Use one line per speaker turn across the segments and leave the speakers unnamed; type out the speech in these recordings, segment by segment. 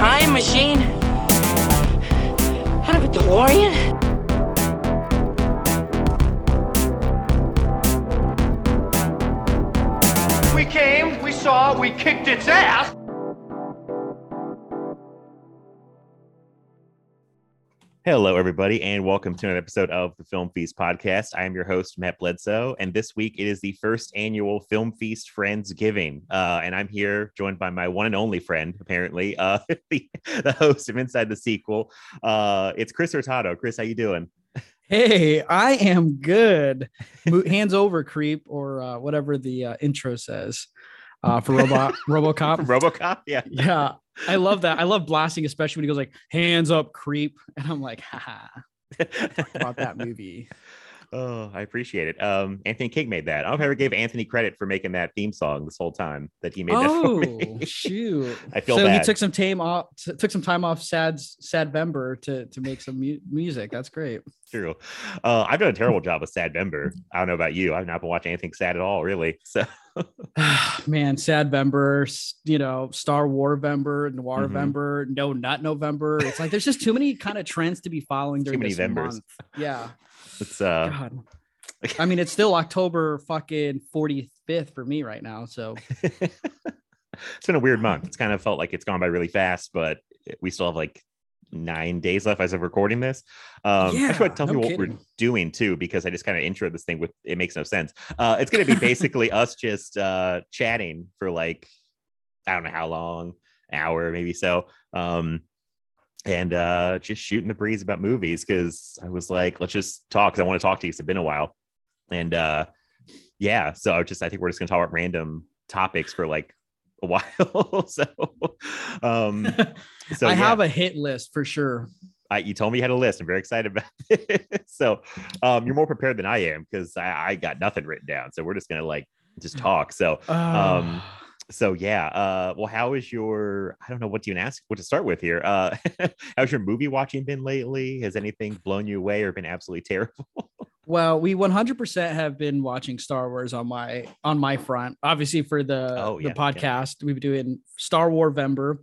Time machine? Out of a DeLorean?
Hello, everybody, and welcome to an episode of the Film Feast podcast. I am your host, Matt Bledsoe, and this week it is the first annual Film Feast Friendsgiving. Uh, and I'm here joined by my one and only friend, apparently, uh, the, the host of Inside the Sequel. Uh, it's Chris Hurtado. Chris, how you doing?
Hey, I am good. Hands over, creep, or uh, whatever the uh, intro says uh, for Robot RoboCop.
RoboCop? Yeah.
yeah, I love that. I love blasting, especially when he goes like "hands up, creep," and I'm like, haha, about that movie.
Oh, I appreciate it. Um, Anthony King made that. I don't know if I ever gave Anthony credit for making that theme song this whole time that he made
Oh shoot!
I feel
so
bad.
he took some time off. t- Took some time off. Sad's Sad Sadvember to to make some mu- music. That's great.
True. Uh, I've done a terrible job with Sadvember. I don't know about you. I've not been watching anything sad at all, really. So
Man, sad Vember, you know, Star War Vember, Noir
Mhm.
Vember, No Nut November. It's like there's just too many kind of trends to be following during
many
this
Vembers.
month. Yeah.
it's uh
God. I mean, it's still October fucking 45th for me right now. So
it's been a weird month. It's kind of felt like it's gone by really fast, but we still have like nine days left as of recording this. Um, I should
Yeah,
tell
no
you what we're doing too, because I just kind of intro this thing with it makes no sense. Uh, it's going to be basically us just uh, chatting for like I don't know how long, hour maybe so. Um, and uh just shooting the breeze about movies because I was like, let's just talk because I want to talk to you. It's been a while. And uh yeah, so I just I think we're just gonna talk about random topics for like a while. so um so
I
yeah,
have a hit list for sure.
I, you told me you had a list. I'm very excited about it. so um you're more prepared than I am because I, I got nothing written down. So we're just gonna like just talk. So um so yeah uh well how is your i don't know what to even ask what to start with here uh how's your movie watching been lately has anything blown you away or been absolutely terrible
well, we 100% have been watching Star Wars on my on my front. Obviously, for the
Oh,
the
yeah, yeah.
podcast, we've been doing Star War Vember,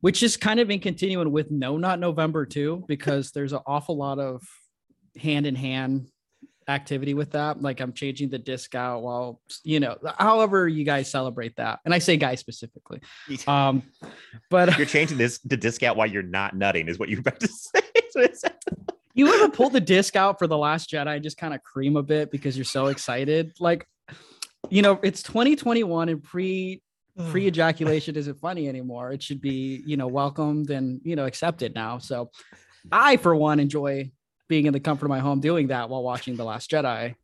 which is kind of in continuing with No Not November too, because there's an awful lot of hand in hand activity with that. Like I'm changing the disc out while you know, however you guys celebrate that, and I say guys specifically. Um, but
you're changing this to disc out while you're not nutting is what you're about to say
you ever pull the disc out for the last jedi and just kind of cream a bit because you're so excited? Like you know it's 2021 and pre mm. pre ejaculation isn't funny anymore. It should be you know welcomed and you know accepted now. So i for one enjoy being in the comfort of my home doing that while watching the last jedi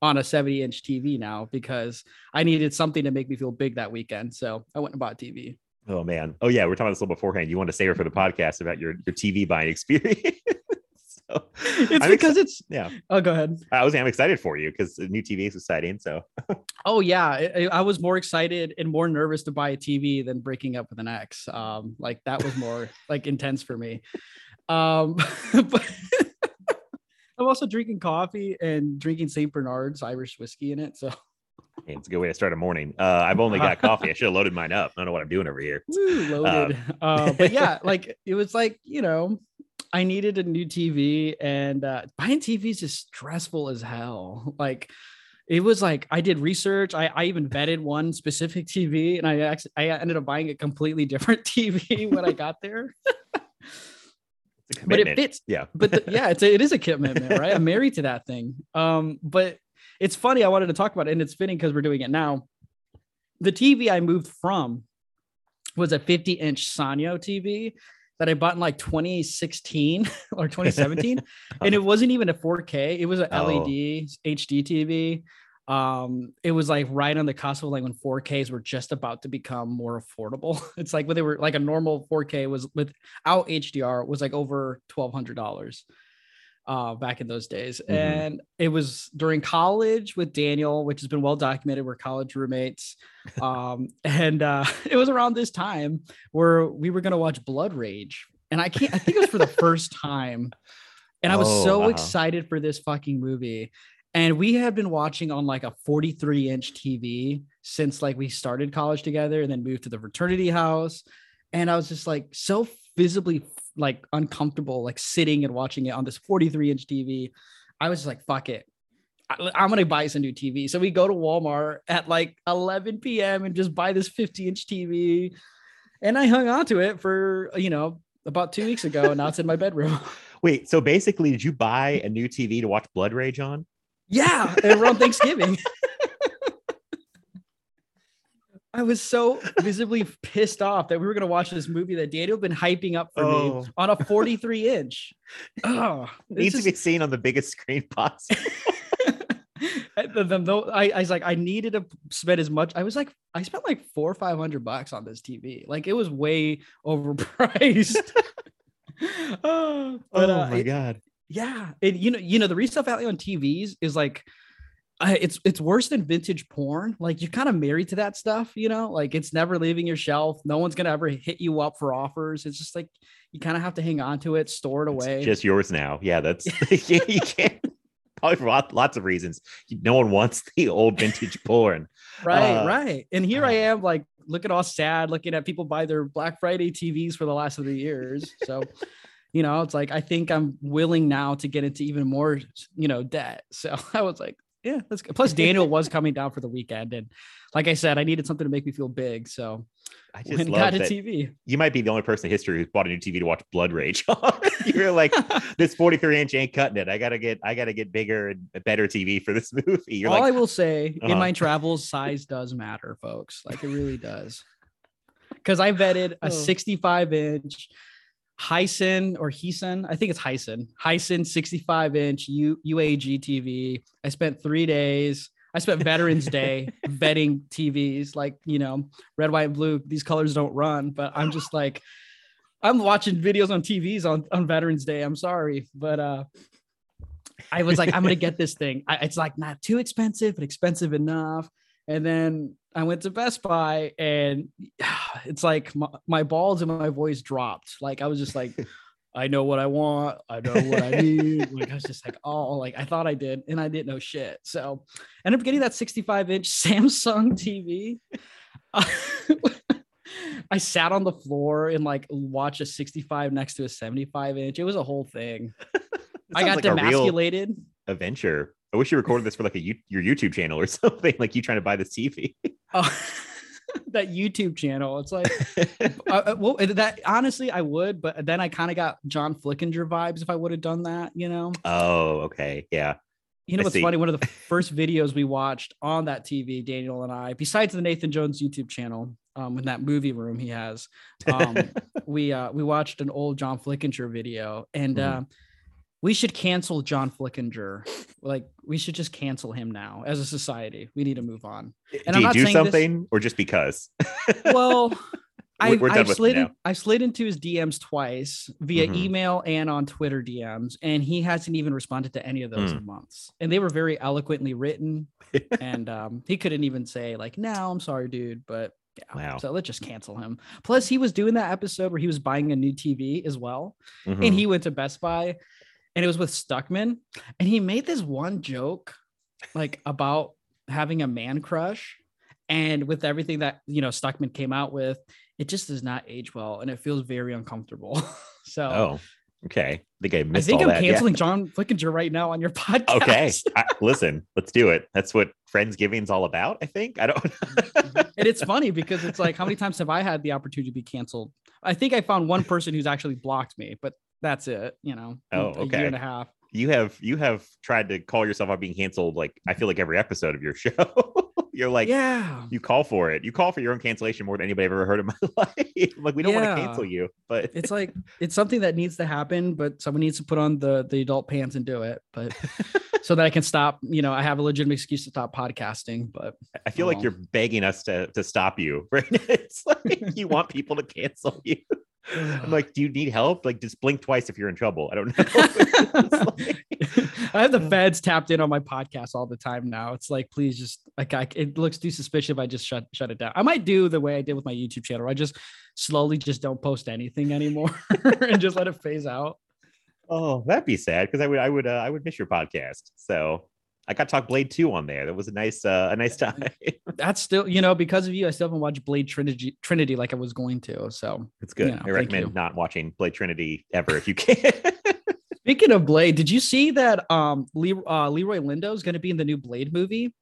on a 70 inch tv now because i needed something to make me feel big that weekend. So i went and bought tv
oh man. Oh yeah. We're talking about this a little beforehand. You want to save it for the podcast about your your tv buying experience
it's
I'm
because
exci-
it's
yeah
oh go ahead
i was i'm excited for you because the new tv is exciting so
Oh yeah, I, I- was more excited and more nervous to buy a TV than breaking up with an ex. Um, like that was more like intense for me. Um, but I'm also drinking coffee and drinking Saint Bernard's Irish whiskey in it. So
hey, it's a good way to start a morning uh i've only got coffee i should have loaded mine up i don't know what i'm doing over here
woo, loaded. uh, but yeah, like it was like you know, I needed a new TV, and uh, buying TVs is stressful as hell. Like it was like I did research. I, I even vetted one specific TV, and I actually I ended up buying a completely different TV when I got there. But it fits.
yeah
But the, yeah, it's a, it is a commitment, right? I'm married to that thing. Um, but it's funny. I wanted to talk about it, and it's fitting because we're doing it now. The TV I moved from was a 50 inch Sanyo TV that I bought in like 2016 or 2017, and it wasn't even a 4K. It was an
Oh.
LED HD TV. Um, it was like right on the cusp of like when 4Ks were just about to become more affordable. It's like when they were like a normal 4K was without HDR was like over twelve hundred dollars uh back in those days.
Mhm.
and it was during college with daniel which has been well documented we're college roommates. Um and uh it was around this time where we were going to watch blood rage. And i can't i think it was for the first time. And i was
Oh,
so
wow.
excited for this fucking movie. And we had been watching on like a 43 inch tv since like we started college together and then moved to the fraternity house. And i was just like so visibly like uncomfortable like sitting and watching it on this 43 inch tv i was just like fuck it. I'm gonna buy us a new tv so we go to walmart at like 11 p.m and just buy this 50 inch tv and i hung on to it for you know about two weeks ago and now it's in my bedroom.
Wait, so basically, did you buy a new TV to watch Blood Rage on?
yeah around thanksgiving I was so visibly pissed off that we were going to watch this movie that Daniel had been hyping up for
Oh.
me on a 43 inch. Oh,
Needs
this
to be seen on the biggest screen possible.
the, the, the- I, I was like, I needed to spend as much. I was like, I spent like four or five hundred bucks on this TV. Like it was way overpriced. oh, but,
oh
uh,
my
it-
god.
yeah, and you know, you know, the resale value on TVs is like, I, it's it's worse than vintage porn. Like you're kind of married to that stuff, you know. Like it's never leaving your shelf. No one's gonna ever hit you up for offers. It's just like you kind of have to hang on to it, store it
It's
away.
just yours now. Yeah, that's you you can't. Probably for lots of reasons. No one wants the old vintage porn.
right,
uh,
right. And here I
uh,
am, like looking all sad, looking at people buy their Black Friday TVs for the last of the years. So. You know, it's like I think I'm willing now to get into even more, you know, debt. So I was like, yeah, that's good. Plus, Daniel was coming down for the weekend, and like I said, I needed something to make me feel big. So
I just love
got a TV.
you might be the only person in history who's bought a new TV to watch Blood Rage. You're like, this 43 inch ain't cutting it. I gotta get, I gotta get bigger and a better TV for this movie. You're
All
like,
I will say
Uh-huh.
in my travels, size does matter, folks. Like it really does. Because I vetted a 65 inch Hyson or Heisen, I think it's Hyson, Hyson 65 inch U- U8G TV. I spent three days. I spent Veterans Day vetting TVs, like you know, red, white, and blue. These colors don't run, but I'm just like, I'm watching videos on TVs on on Veterans Day. I'm sorry, but uh, I was like, I'm gonna get this thing. I, it's like not too expensive, but expensive enough. And then I went to Best Buy, and it's like my, my balls and my voice dropped. Like I was just like, I know what I want. I know what I need. like I was just like, oh, like I thought I did, and I didn't know shit. So I ended up getting that 65 inch Samsung TV. I sat on the floor and like watched a 65 next to a 75 inch. It was a whole thing. I got
like a
demasculated.
adventure. I wish you recorded this for like a your YouTube channel or something. Like you trying to buy this TV.
Oh, that YouTube channel. It's like, uh, uh, well, that honestly, I would, but then I kind of got John Flickinger vibes if I would have done that. You know,
oh, okay, yeah.
you know
I
what's
see.
funny? One of the first videos we watched on that TV, Daniel and I, besides the Nathan Jones YouTube channel, um, in that movie room he has, um, we uh, we watched an old John Flickinger video, and
Mhm.
uh, we should cancel John Flickinger. Like, we should just cancel him now as a society. We need to move on. And
you do
saying this-
something or just because?
well I, I've slid in. I've slid into his DMs twice via
Mhm.
email and on Twitter DMs, and he hasn't even responded to any of those
Hmm.
in months. And they were very eloquently written, and um, he couldn't even say like, "No, I'm sorry, dude," but yeah.
Wow.
So let's just cancel him. Plus, he was doing that episode where he was buying a new TV as well,
Mhm.
and he went to Best Buy, and it was with Stuckmann, and he made this one joke, like about having a man crush, and with everything that you know Stuckmann came out with, it just does not age well, and it feels very uncomfortable. so
oh, okay. I think I
think I'm
that. yeah.
canceling John Flickinger right now on your podcast.
Okay, I, listen, let's do it. That's what Friendsgiving's all about. I think. I don't.
and it's funny because it's like, how many times have I had the opportunity to be canceled? I think I found one person who's actually blocked me, but that's it. You know,
Oh,
a
okay.
year and a half.
you have you have tried to call yourself out being canceled. Like I feel like every episode of your show. You're like,
yeah.
you call for it. You call for your own cancellation more than anybody I've ever heard in my life. like, we don't want to cancel you, but
It's like it's something that needs to happen, but someone needs to put on the the adult pants and do it. But so that I can stop, you know, I have a legitimate excuse to stop podcasting. But
I feel
Oh,
like
well.
you're begging us to to stop you, right? it's like you want people to cancel you. I'm like, do you need help? Like, just blink twice if you're in trouble. I don't know. Like-
I have the feds tapped in on my podcast all the time now. It's like, please just like I, it looks too suspicious if I just shut shut it down. I might do the way I did with my YouTube channel. I just slowly just don't post anything anymore and just let it phase out.
oh, that'd be sad because I would, I would, uh, I would miss your podcast. So I got to talk Blade Two on there. That was a nice, uh, a nice time.
That's still, you know, because of you, I still haven't watched Blade Trinity Trinity like I was going to. So
It's good.
Yeah,
I recommend
you.
not watching Blade Trinity ever if you can.
speaking of Blade, did you see that um Lee, uh, Leroy Lindo is going to be in the new Blade movie?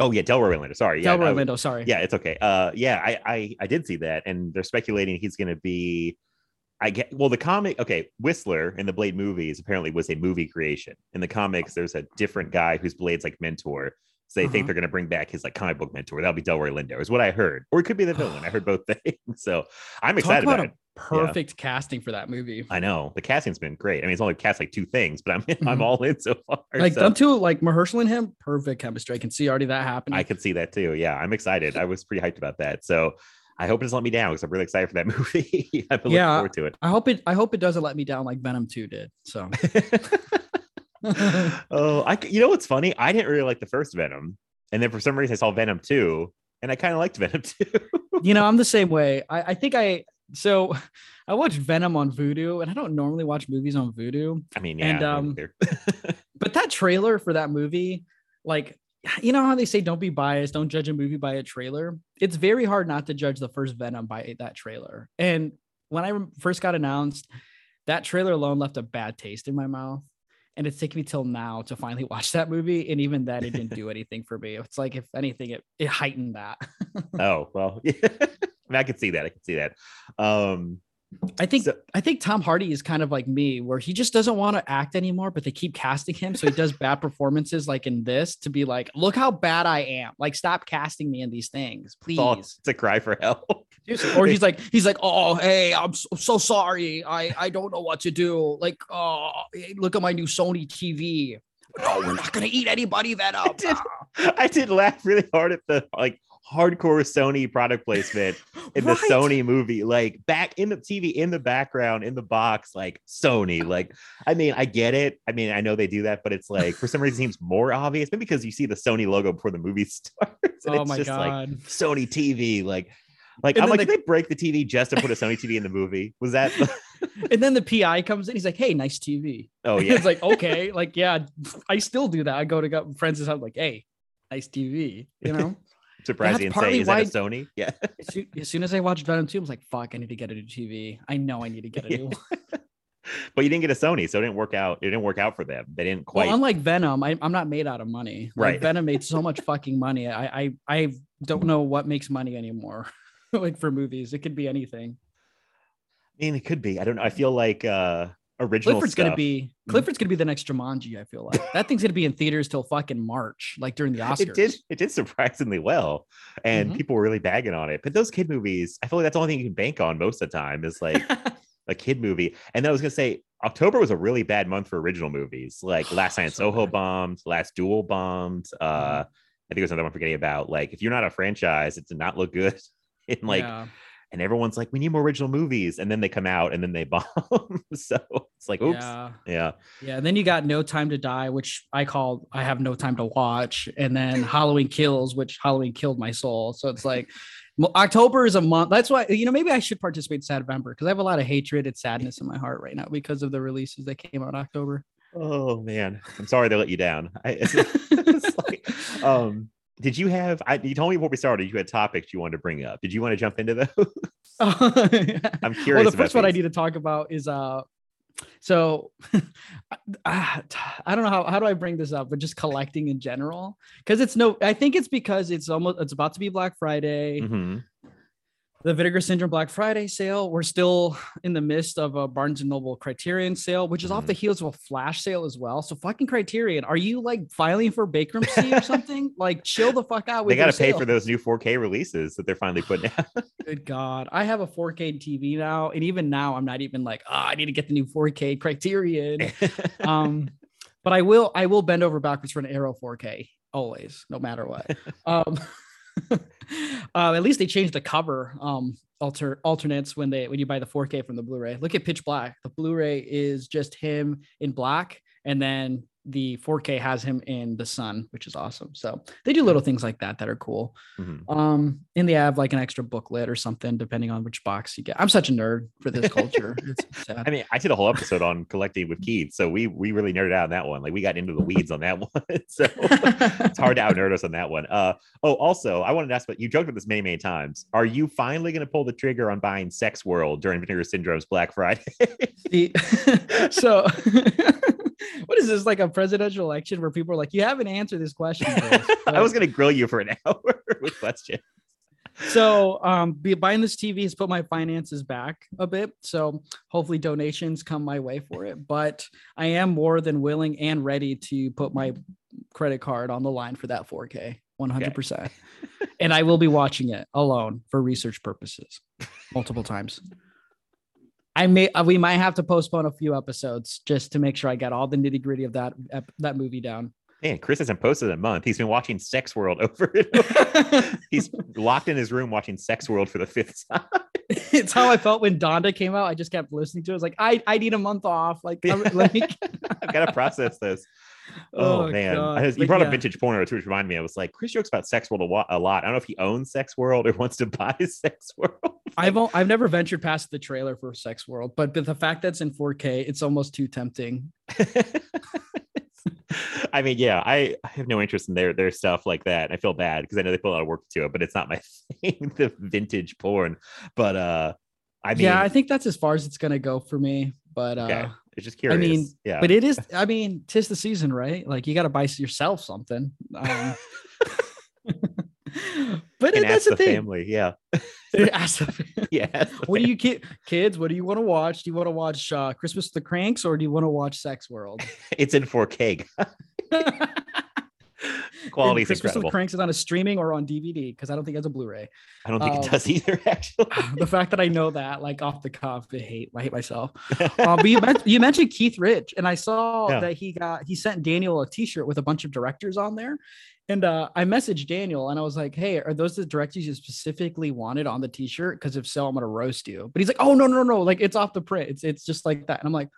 oh yeah, Delroy Lindo. Sorry, yeah,
Delroy Lindo, sorry.
yeah, it's okay. Uh, yeah, I, I, I did see that, and they're speculating he's going to be. I get well the comic. Okay, Whistler in the Blade movies apparently was a movie creation. In the comics, there's a different guy who's Blade's like mentor. So they
Uh-huh.
think they're going to bring back his like comic book mentor. That'll be Delroy Lindo, is what I heard, or it could be the villain. I heard both things, so I'm
Talk
excited
about
about
a
it.
perfect casting for that movie.
I know the casting's been great. I mean, it's only cast like two things, but I'm I'm
Mhm.
all in so far.
Like
so
them two, like Mahershala and him, perfect chemistry. I can see already that happening.
I could see that too. Yeah, I'm excited. I was pretty hyped about that. So I hope it doesn't let me down because I'm really excited for that movie. I've been
Yeah.
looking forward to it.
I hope it. I hope it doesn't let me down like Venom Two did. So
oh, I. you know what's funny? I didn't really like the first Venom, and then for some reason I saw Venom two, and I kind of liked Venom two.
you know, I'm the same way. I, I think I so I watched Venom on Vudu, and I don't normally watch movies on Vudu,
I mean, yeah,
And, um, but that trailer for that movie, like you know how they say don't be biased, don't judge a movie by a trailer. It's very hard not to judge the first Venom by that trailer. And when I first got announced, that trailer alone left a bad taste in my mouth. And it's taken me till now to finally watch that movie. And even then, it didn't do anything for me. It's like, if anything, it, it heightened that.
oh well. I mean, I could see that. I could see that. Um,
I think
So-
I think Tom Hardy is kind of like me, where he just doesn't want to act anymore, but they keep casting him, so he does bad performances like in this to be like, look how bad I am. Like, stop casting me in these things, please.
it's a cry for help.
Or he's like, he's like, oh hey, I'm so, so sorry, I I don't know what to do. Like, oh, look at my new Sony TV. No, we're not gonna eat anybody that up.
Uh, did. I did laugh really hard at the like hardcore Sony product placement in the
Right.
Sony movie, like back in the TV in the background in the box, like Sony. Like, I mean, I get it. I mean, I know they do that, but it's like for some reason it seems more obvious, maybe because you see the Sony logo before the movie starts. and
Oh
it's
my
just like. Sony TV, like. Like
And
I'm like,
the-
did they break the TV just to put a Sony TV in the movie? Was that?
and then the PI comes in. He's like, "Hey, nice TV."
Oh yeah,
it's like okay, like yeah, I still do that. I go to friends' house, I'm like, "Hey, nice TV," you know.
Surprised didn't say,
partly
"Is that a Sony?" Yeah.
as, soon, as I watched Venom 2, I was like, "Fuck, I need to get a new TV." I know I need to get a new one.
but you didn't get a Sony, so it didn't work out. It didn't work out for them. They didn't quite.
Well, unlike Venom, I, I'm not made out of money. Like,
Right.
Venom made so much fucking money. I, I I don't know what makes money anymore. like for movies, it could be anything.
I mean, it could be. I don't know. I feel like uh original
Clifford's
stuff.
gonna be Clifford's gonna be the next Jumanji. I feel like that thing's gonna be in theaters till fucking March, like during the Oscars.
It did. It did surprisingly well, and
Mhm.
people were really bagging on it. But those kid movies, I feel like that's the only thing you can bank on most of the time is like a kid movie. And then I was gonna say October was a really bad month for original movies. Like Last Night in
So
Soho
bad.
bombed, Last Duel bombed. Uh, I think there's another one I'm forgetting about. Like if you're not a franchise, it did not look good. in like,
Yeah.
And everyone's like, we need more original movies, and then they come out and then they bomb. so it's like, oops,
Yeah.
yeah.
Yeah, and then you got No Time to Die, which I call I have no time to watch, and then Halloween Kills, which Halloween killed my soul. So it's like October is a month. That's why you know maybe I should participate in Sadvember because I have a lot of hatred and sadness in my heart right now because of the releases that came out in October.
Oh man, I'm sorry they let you down. I, it's, it's like, um, did you have? I, you told me before we started you had topics you wanted to bring up. Did you want to jump into those? I'm curious well,
the first one I need to talk about is uh so I don't know how how do I bring this up, but just collecting in general because it's no I think it's because it's almost it's about to be Black Friday.
Mhm.
The Vinegar Syndrome Black Friday sale. We're still in the midst of a Barnes and Noble Criterion sale, which is off
Mhm.
the heels of a Flash sale as well. So fucking Criterion, are you like filing for bankruptcy or something? like chill the fuck out. With
They got to pay for those new 4K releases that they're finally putting out.
Good God, I have a 4K TV now, and even now I'm not even like, oh, I need to get the new 4K Criterion. um, but I will, I will bend over backwards for an Arrow 4K always, no matter what. um, uh, at least they changed the cover um alter alternates when they when you buy the 4K from the Blu-ray. Look at Pitch Black. The Blu-ray is just him in black, and then the 4K has him in the sun, which is awesome. So they do little things like that that are cool.
Mhm.
Um, and they have like an extra booklet or something, depending on which box you get. I'm such a nerd for this culture.
I mean, I did a whole episode on collecting with Keith, so we we really nerded out on that one. Like we got into the weeds on that one, so it's hard to out nerd us on that one. Uh oh, also, I wanted to ask, but you joked about this many many times. Are you finally going to pull the trigger on buying Sex World during Vinegar Syndrome's Black Friday?
The- so what is this like a presidential election where people are like, you haven't answered this question. Chris."
I was going to grill you for an hour with questions.
so um be, buying this tv has put my finances back a bit so hopefully donations come my way for it but i am more than willing and ready to put my credit card on the line for that 4k 100% and i will be watching it alone for research purposes multiple times i may uh, we might have to postpone a few episodes just to make sure i get all the nitty gritty of that that movie down
Man, Chris hasn't posted in a month. He's been watching Sex World over and over. He's locked in his room watching Sex World for the fifth time.
it's how I felt when Donda came out. I just kept listening to it. I was like, I, I need a month off. Like, let me.
I've got to process this. Oh, man,
God.
You brought
yeah.
up vintage porn too, which reminded me. I was like, Chris jokes about Sex World a, lot. I don't know if he owns Sex World or wants to buy Sex World.
I've I've never ventured past the trailer for Sex World, but but the fact that's in 4K, it's almost too tempting.
I mean, yeah, I, I have no interest in their their stuff like that. I feel bad because I know they put a lot of work to it, but it's not my thing. the vintage porn, but uh, I mean,
yeah, I think that's as far as it's gonna go for me. But uh,
okay. It's just
I mean,
yeah,
but it is. I mean, tis the season, right? Like you got to buy yourself something. Um, but
and
it, that's the, thing.
family. Yeah,
Ask the-
yeah.
what do you ki- kids? What do you want to watch? Do you want to watch uh, Christmas with the Cranks or do you want to watch Sex World?
It's in 4K. Quality incredible.
the Cranks is on a streaming or on DVD because I don't think it's a Blu-ray.
I don't think
um,
it does either. Actually,
the fact that I know that, like off the cuff, I hate I hate myself. Uh, but you, you mentioned Keith Rich, and I saw
Yeah.
that he got he sent Daniel a T-shirt with a bunch of directors on there. And uh, I messaged Daniel and I was like, "Hey, are those the directors you specifically wanted on the T-shirt? Because if so, I'm gonna roast you." But he's like, "Oh no, no, no! Like it's off the print. It's it's just like that." And I'm like,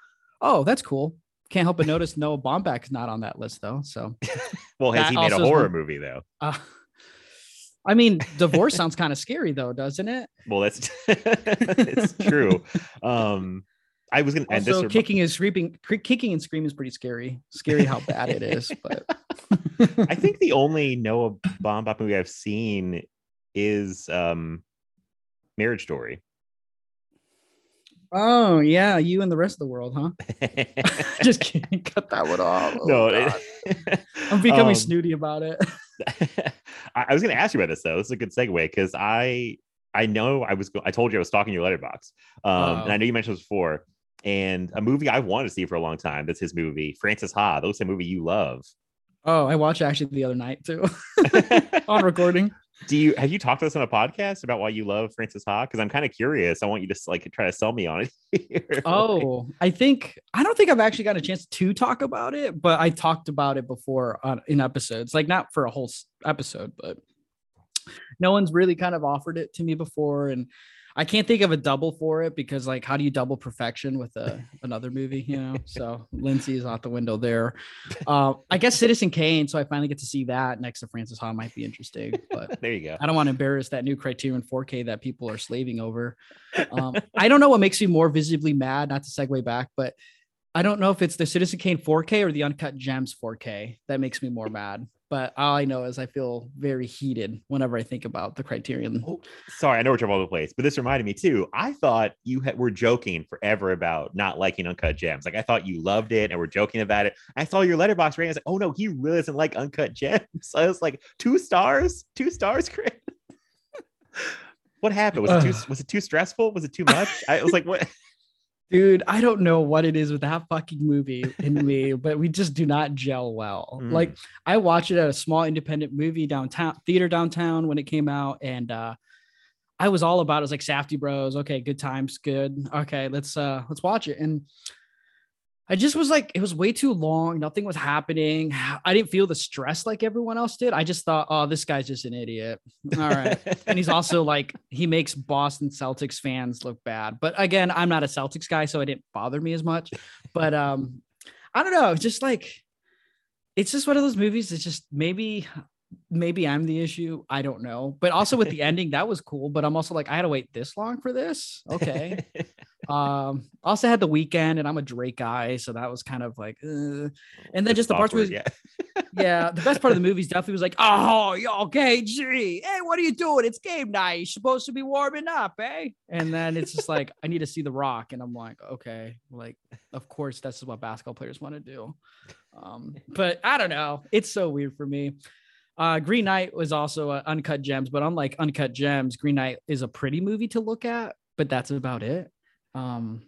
"Oh, that's cool." Can't help but notice Noah Baumbach's not on that list though. So,
well, has he made a
also is
horror movie though?
uh, I mean, divorce sounds kind of scary though, doesn't it?
Well, that's it's true. Um, I was gonna and this
Also, kicking and screaming, cr- kicking and screaming is pretty scary. Scary how bad it is, but
I think the only Noah Baumbach movie I've seen is um, Marriage Story.
Oh yeah, you and the rest of the world, huh? Just kidding, cut that one off. Oh,
no, it-
I'm becoming
um,
snooty about it.
I, I was going to ask you about this though. This is a good segue because I I know I was I told you I was stalking your Letterboxd, um, and I know you mentioned this before. And a movie I've wanted to see for a long time. That's his movie, Frances Ha. That looks like a movie you love.
Oh, I watched actually the other night too on recording.
Do you have you talked to us on a podcast about why you love Frances Ha? Because I'm kind of curious. I want you to like try to sell me on it.
Oh, I think I don't think I've actually got a chance to talk about it, but I talked about it before on in episodes, like not for a whole episode, but no one's really kind of offered it to me before, and I can't think of a double for it because like how do you double perfection with a another movie, you know? So Lindsay is out the window there. Uh, I guess Citizen Kane, so I finally get to see that next to Frances Ha might be interesting, but
there you go.
I don't want to embarrass that new Criterion 4K that people are slaving over. Um, I don't know what makes me more visibly mad, not to segue back, but I don't know if it's the Citizen Kane 4K or the Uncut Gems 4K that makes me more mad. But all I know is I feel very heated whenever I think about the Criterion.
Oh, sorry, I know we're jumping all over the place, but this reminded me too. I thought you had, were joking forever about not liking Uncut Gems. Like I thought you loved it and were joking about it. I saw your Letterboxd rating. I was like, oh no, he really doesn't like Uncut Gems. I was like, two stars, two stars, Chris. What happened? Was it too was it too stressful? Was it too much? I was like, what?
Dude, I don't know what it is with that fucking movie in me, but we just do not gel well.
Mm.
Like I watched it at a small independent movie downtown theater downtown when it came out, and uh I was all about it. it was like Safdie Bros. Okay, good times, good. Okay, let's uh let's watch it. And I just was like, it was way too long. Nothing was happening. I didn't feel the stress like everyone else did. I just thought, oh, this guy's just an idiot. All right. and he's also like, he makes Boston Celtics fans look bad. But again, I'm not a Celtics guy, so it didn't bother me as much. But um, I don't know. Just like, it's just one of those movies. It's just maybe maybe I'm the issue. I don't know. But also with the ending, that was cool. But I'm also like, I had to wait this long for this. Okay. um, also had the Weeknd, and I'm a Drake guy, so that was kind of like, uh. and then
It's
just the parts where,
yeah.
yeah, the best part of the movie is definitely was like, oh, okay, gee, hey, what are you doing? It's game night. You're supposed to be warming up, eh? And then it's just like, I need to see the Rock, and I'm like, okay, like, of course, that's what basketball players want to do. Um, but I don't know. It's so weird for me. Uh, Green Knight was also uh, Uncut Gems, but unlike Uncut Gems, Green Knight is a pretty movie to look at, but that's about it. Um,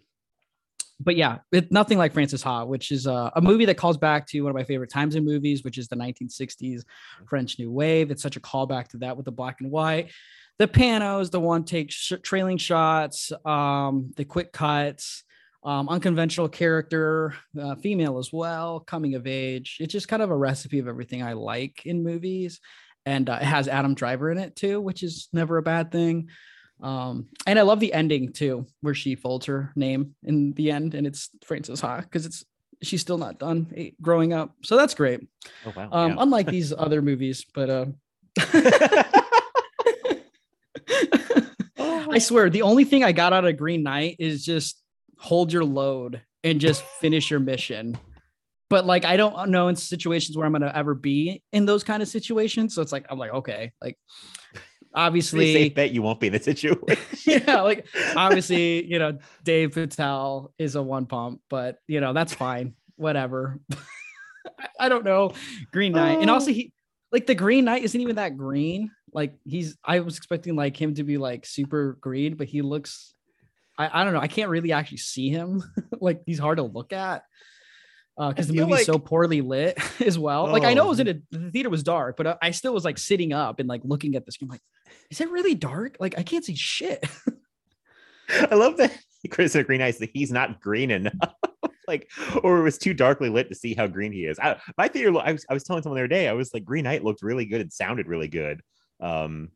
but yeah, it, nothing like Frances Ha, which is a, a movie that calls back to one of my favorite times in movies, which is the 1960s French New Wave. It's such a callback to that with the black and white, the panos, the one take sh- trailing shots, um, the quick cuts, um, unconventional character, uh, female as well, coming of age. It's just kind of a recipe of everything I like in movies. And uh, it has Adam Driver in it too, which is never a bad thing. Um, and I love the ending too, where she folds her name in the end, and it's Frances Ha because it's she's still not done eh, growing up, so that's great.
Oh wow.
Um,
yeah.
unlike these other movies, but uh, I swear the only thing I got out of Green Knight is just hold your load and just finish your mission. But like I don't know in situations where I'm gonna ever be in those kind of situations. So it's like I'm like, okay, like obviously
safe bet you won't be in the situation.
yeah, like obviously, you know, Dev Patel is a one pump, but you know, that's fine. Whatever. I, I don't know. Green Knight. And also he like the Green Knight isn't even that green. Like he's I was expecting like him to be like super green, but he looks I, I don't know. I can't really actually see him. like he's hard to look at. Uh, because the
feel
movie's so poorly lit as well. Like I know it was
Oh.
in a the theater was dark, but I- I still was like sitting up and like looking at the screen, like, is it really dark? Like I can't see shit.
I love that Chris Green Eyes that he's not green enough. like, or it was too darkly lit to see how green he is. I, my theater, I was, I was telling someone the other day, I was like, Green Knight looked really good. It sounded really good. Um,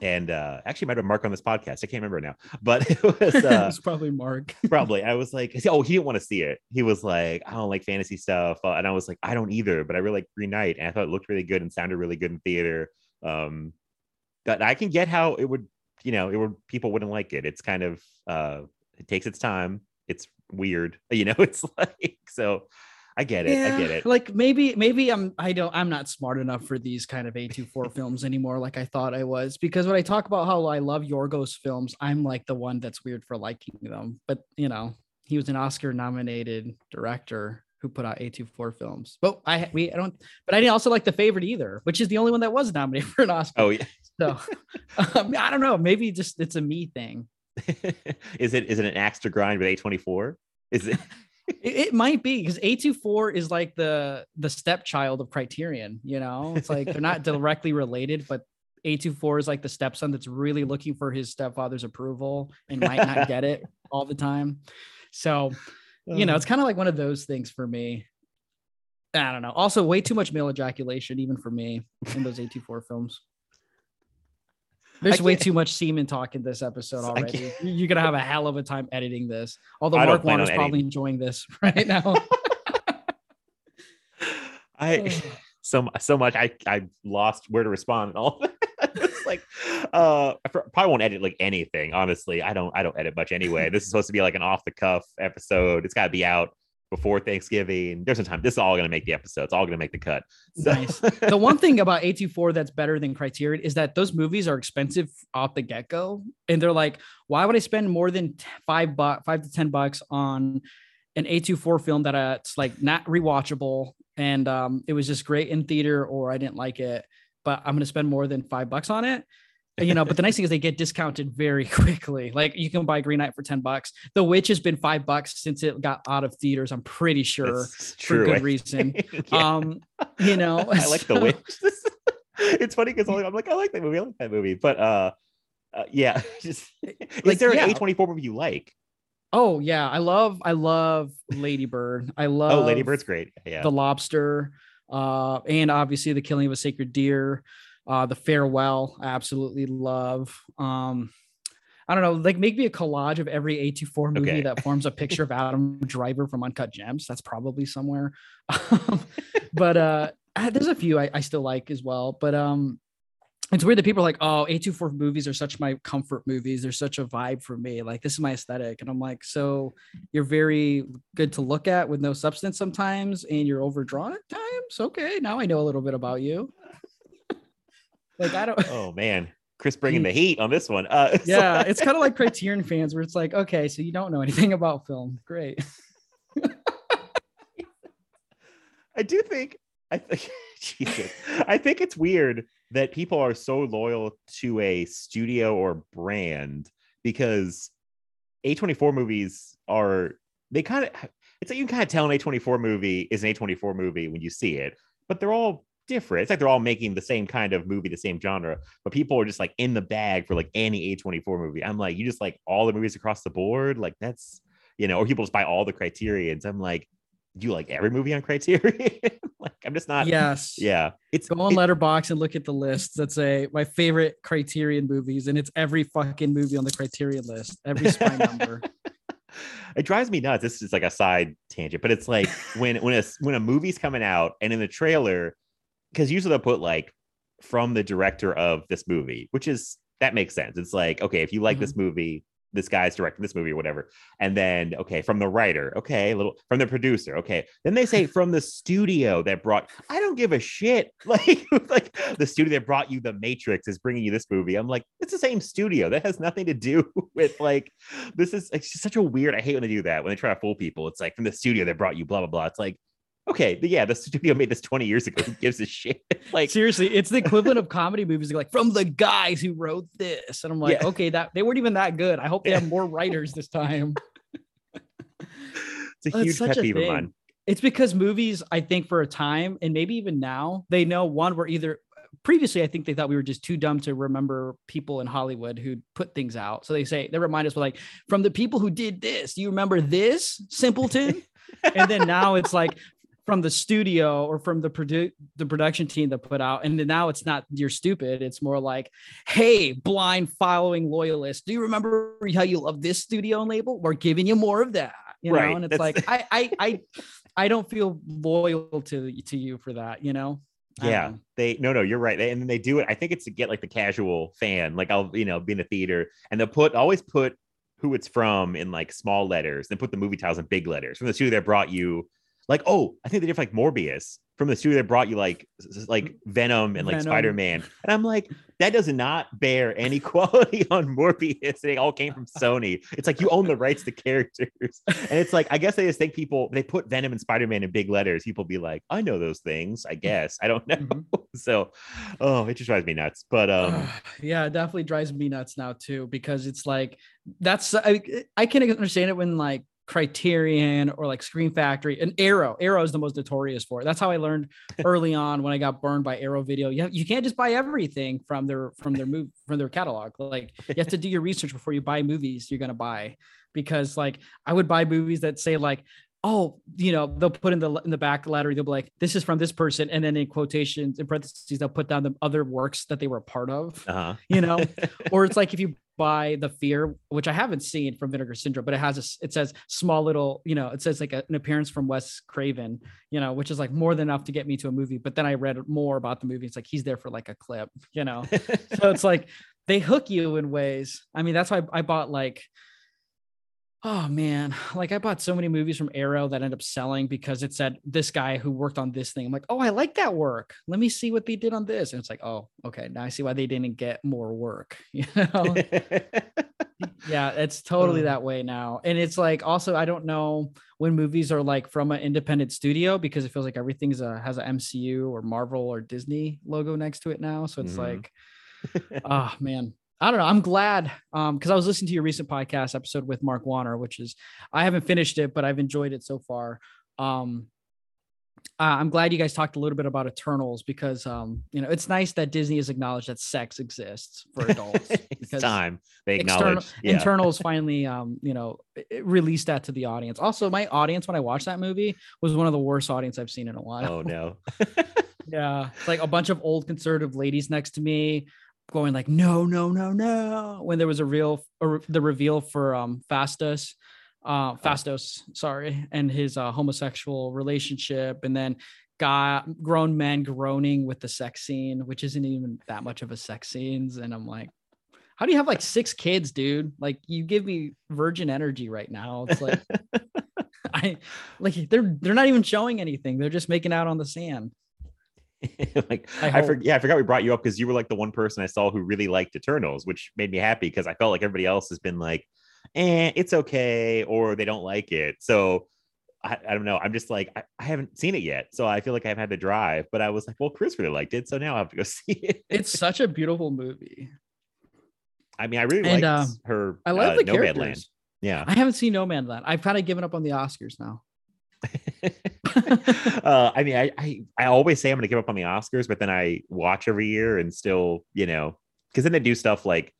and uh, actually, might have Mark on this podcast. I can't remember now, but it was uh,
it's probably Mark.
probably. I was like, oh, he didn't want to see it. He was like, I don't like fantasy stuff, uh, and I was like, I don't either. But I really like Green Knight, and I thought it looked really good and sounded really good in theater. Um, but I can get how it would, you know, it would people wouldn't like it. It's kind of uh, it takes its time. It's weird, you know. It's like so. I get it. I get it.
Like maybe, maybe I'm I don't I'm not smart enough for these kind of A24 films anymore, like I thought I was. Because when I talk about how I love Yorgos films, I'm like the one that's weird for liking them. But you know, he was an Oscar nominated director who put out A24 films. But I we I don't but I didn't also like the favorite either, which is the only one that was nominated for an Oscar.
Oh yeah.
So um, I don't know. Maybe just it's a me thing.
is it is it an axe to grind with A24? Is it?
It, might be because A24 is like the the stepchild of Criterion, you know? It's like they're not directly related, but A24 is like the stepson that's really looking for his stepfather's approval and might not get it all the time. So, you know, uh-huh. it's kind of like one of those things for me. I don't know. Also, way too much male ejaculation, even for me, in those A24 films. There's way too much semen talk in this episode already. You're gonna have a hell of a time editing this. Although
I
Mark Warner's probably
editing.
enjoying this right now.
I so so much I I lost where to respond and all that. It's like uh I probably won't edit like anything honestly. I don't I don't edit much anyway. This is supposed to be like an off the cuff episode. It's got to be out before Thanksgiving. There's no time. This is all gonna make the episode. It's all gonna make the cut. So-
Nice. the one thing about A24 that's better than Criterion is that those movies are expensive off the get go, and they're like, why would I spend more than five bucks, five to ten bucks on an A24 film that uh, it's like not rewatchable? And um, it was just great in theater, or I didn't like it, but I'm gonna spend more than five bucks on it. you know, but the nice thing is they get discounted very quickly. Like you can buy Green Knight for 10 bucks. The Witch has been five bucks since it got out of theaters. I'm pretty sure
That's
for good reason.
Yeah.
Um, you know,
I like the witch. it's funny because I'm like, I like that movie. I like that movie. But uh, uh yeah, just is
Like,
there
yeah.
an A24 movie you like?
Oh yeah, I love I love Lady Bird. I love
Oh, Lady Bird's great. Yeah.
The Lobster, uh, and obviously the Killing of a Sacred Deer, uh, the Farewell. I absolutely love. Um, I don't know, like make me a collage of every A24 movie
Okay.
that forms a picture of Adam Driver from Uncut Gems. That's probably somewhere. Um, but uh, there's a few I, I still like as well. But um, it's weird that people are like, oh, A24 movies are such my comfort movies. They're such a vibe for me. Like, this is my aesthetic. And I'm like, so you're very good to look at with no substance sometimes, and you're overdrawn at times. Okay, now I know a little bit about you. like, I don't.
oh man, Chris bringing the heat on this one. Uh, so-
Yeah, it's kind of like Criterion fans where it's like, okay, so you don't know anything about film. Great.
I do think I think Jesus. I think it's weird that people are so loyal to a studio or brand because A24 movies are they kind of it's like you can kind of tell an A24 movie is an A24 movie when you see it, but they're all different. It's like they're all making the same kind of movie, the same genre, but people are just like in the bag for like any A24 movie. I'm like, you just like all the movies across the board, like that's you know, or people just buy all the criterions. I'm like, do you like every movie on Criterion? like, I'm just not.
Yes.
Yeah, it's
Go on
it-
Letterboxd and look at the list that say my favorite Criterion movies, and it's every fucking movie on the Criterion list, every spine number.
it drives me nuts. This is like a side tangent, but it's like when when a when a movie's coming out and in the trailer, because usually they'll put like from the director of this movie, which is that makes sense. It's like okay, if you like this mm-hmm. movie, this guy's directing this movie or whatever, and then okay, from the writer, okay, a little from the producer, okay, then they say from the studio that brought. I don't give a shit. Like like the studio that brought you The Matrix is bringing you this movie. I'm like, it's the same studio. That has nothing to do with like this is it's such a weird. I hate when they do that when they try to fool people. It's like from the studio that brought you blah blah blah. It's like okay, yeah, the studio made this 20 years ago. Who gives a shit? like
Seriously, it's the equivalent of comedy movies. Like from the guys who wrote this, and I'm like,
Yeah.
okay, that they weren't even that good. I hope they have more writers this time.
it's a huge
such
pet peeve of mine.
It's because movies, I think, for a time, and maybe even now, they know one, we're either previously, I think they thought we were just too dumb to remember people in Hollywood who put things out. So they say, they remind us, like, from the people who did this, do you remember this, simpleton? and then now it's like, from the studio or from the produ- the production team that put out and then now it's not you're stupid it's more like hey blind following loyalists do you remember how you love this studio and label we're giving you more of that you
Right,
know and it's
that's-
like I, I i i don't feel loyal to to you for that you know
Yeah,
know.
they no, no, you're right. They, and then they do it. I think it's to get like the casual fan. Like I'll, you know, be in the theater and they'll put always put who it's from in like small letters, then put the movie titles in big letters from the studio that brought you. Like, oh, I think they did for, like Morbius from the studio that brought you like like Venom and like
Venom.
Spider Man, and I'm like, that does not bear any quality on Morbius. They all came from Sony. It's like you own the rights to characters, and it's like I guess they just think people they put Venom and Spider Man in big letters. People be like, I know those things. I guess I don't know.
Mhm.
So, oh, it just drives me nuts. But um,
yeah, it definitely drives me nuts now too because it's like that's I, I can understand it when like Criterion or like Scream Factory and Arrow. Arrow is the most notorious for it. That's how I learned early on when I got burned by Arrow Video. You have, you can't just buy everything from their from their move from their catalog. Like you have to do your research before you buy movies you're gonna buy because like I would buy movies that say like oh, you know, they'll put in the in the back letter, they'll be like, this is from this person, and then in quotations, in parentheses, they'll put down the other works that they were a part of,
uh-huh.
you know, or it's like if you buy the Fear, which I haven't seen from Vinegar Syndrome, but it has a, it says small little, you know, it says like a- an appearance from Wes Craven, you know, which is like more than enough to get me to a movie. But then I read more about the movie. It's like he's there for like a clip, you know, so it's like they hook you in ways. I mean, that's why I bought like Oh man, like I bought so many movies from Arrow that end up selling because it said this guy who worked on this thing. I'm like, oh, I like that work. Let me see what they did on this. And it's like, oh, okay, now I see why they didn't get more work. You know? yeah, it's totally
Ugh.
that way now. And it's like also I don't know when movies are like from an independent studio because it feels like everything's a has a MCU or Marvel or Disney logo next to it now. So it's
Mhm.
like oh man. I don't know. I'm glad um because I was listening to your recent podcast episode with Mark Warner, which is I haven't finished it, but I've enjoyed it so far. Um uh, I'm glad you guys talked a little bit about Eternals because um you know it's nice that Disney has acknowledged that sex exists for adults.
it's
because
time they
External,
acknowledge. Yeah.
Internals finally um you know released that to the audience. Also, my audience when I watched that movie was one of the worst audience I've seen in a while.
oh no.
Yeah. It's like a bunch of old conservative ladies next to me going like, no, no, no, no. When there was a real, or the reveal for um Phastos, uh, Phastos, sorry, and his uh, homosexual relationship. And then guy, grown men groaning with the sex scene, which isn't even that much of a sex scenes. And I'm like, how do you have like six kids, dude? Like you give me virgin energy right now. It's like, I like they're they're not even showing anything. They're just making out on the sand.
like
I
I,
hope.
forgot. Yeah, I forgot we brought you up because you were like the one person I saw who really liked Eternals, which made me happy because I felt like everybody else has been like, "eh, it's okay," or they don't like it. So I, I don't know. I'm just like I, I haven't seen it yet, so I feel like I've had to drive. But I was like, well, Chris really liked it, so now I have to go see it.
It's such a beautiful movie.
I mean, I really
And,
liked
um,
her.
I love
uh,
the
Nomadland.
characters.
Yeah.
I haven't seen Nomadland. I've kind of given up on the Oscars now.
uh, I mean, I, I I always say I'm going to give up on the Oscars, but then I watch every year and still, you know, because then they do stuff like,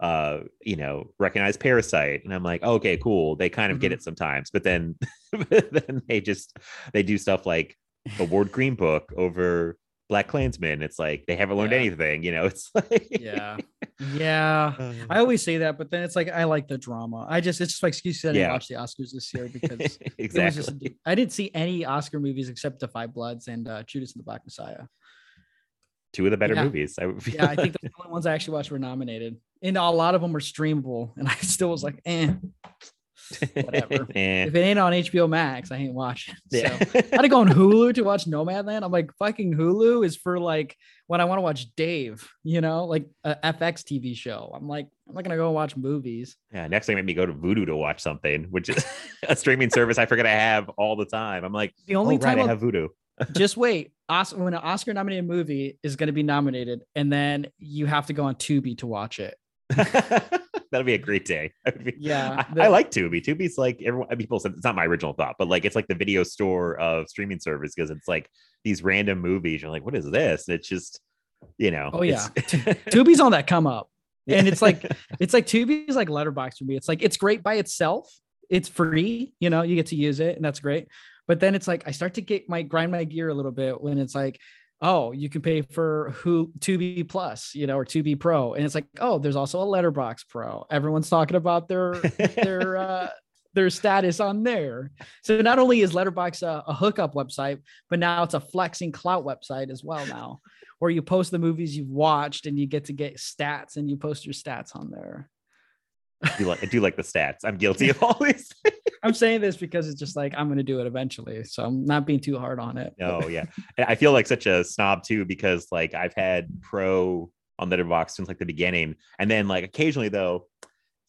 uh, you know, recognize Parasite, and I'm like, okay, cool. They kind of get
Mhm.
it sometimes, but then then they just they do stuff like Award Green Book over BlacKkKlansman. It's like they haven't learned
Yeah.
anything, you know. It's like
Yeah. Yeah. I always say that, but then it's like I like the drama. I just it's just my excuse that I didn't watch the Oscars this year because
exactly.
just I didn't see any Oscar movies except The Five Bloods and uh, Judas and the Black Messiah.
Two of the better
Yeah.
movies. I
Yeah, I think the only ones I actually watched were nominated, and a lot of them were streamable, and I still was like, eh. whatever. If it ain't on HBO Max, I ain't watching. So.
Yeah.
I had to go on Hulu to watch Nomadland. I'm like, fucking Hulu is for like when I want to watch Dave, you know, like a FX TV show. I'm like, I'm not gonna go watch movies.
Yeah, next thing made me go to Vudu to watch something, which is a streaming service I forget I have all the time. I'm like,
The only
oh,
time
I
I'll-
have Vudu.
just wait. Os- when an Oscar nominated movie is going to be nominated, and then you have to go on Tubi to watch it.
That'll be a great day. That would be-
Yeah,
I,
the-
I like Tubi. Tubi's like everyone. People said it's not my original thought, but like it's like the video store of streaming service because it's like these random movies. You're like, what is this? And it's just, you know.
Oh, yeah. Tubi's on that come up, and it's like it's like Tubi is like Letterboxd for me. It's like it's great by itself. It's free, you know, you get to use it, and that's great. But then it's like I start to get my grind my gear a little bit when it's like, oh, you can pay for who Tubi Plus, you know, or Tubi Pro, and it's like, oh, there's also a Letterboxd Pro. Everyone's talking about their their uh, their status on there. So not only is Letterboxd a, a hookup website, but now it's a flexing clout website as well now, where you post the movies you've watched and you get to get stats and you post your stats on there.
I do like I do like the stats. I'm guilty of all these.
I'm saying this because it's just like I'm going to do it eventually, so I'm not being too hard on it.
No, yeah. And I feel like such a snob too because like I've had pro on Letterboxd since like the beginning, and then like occasionally though,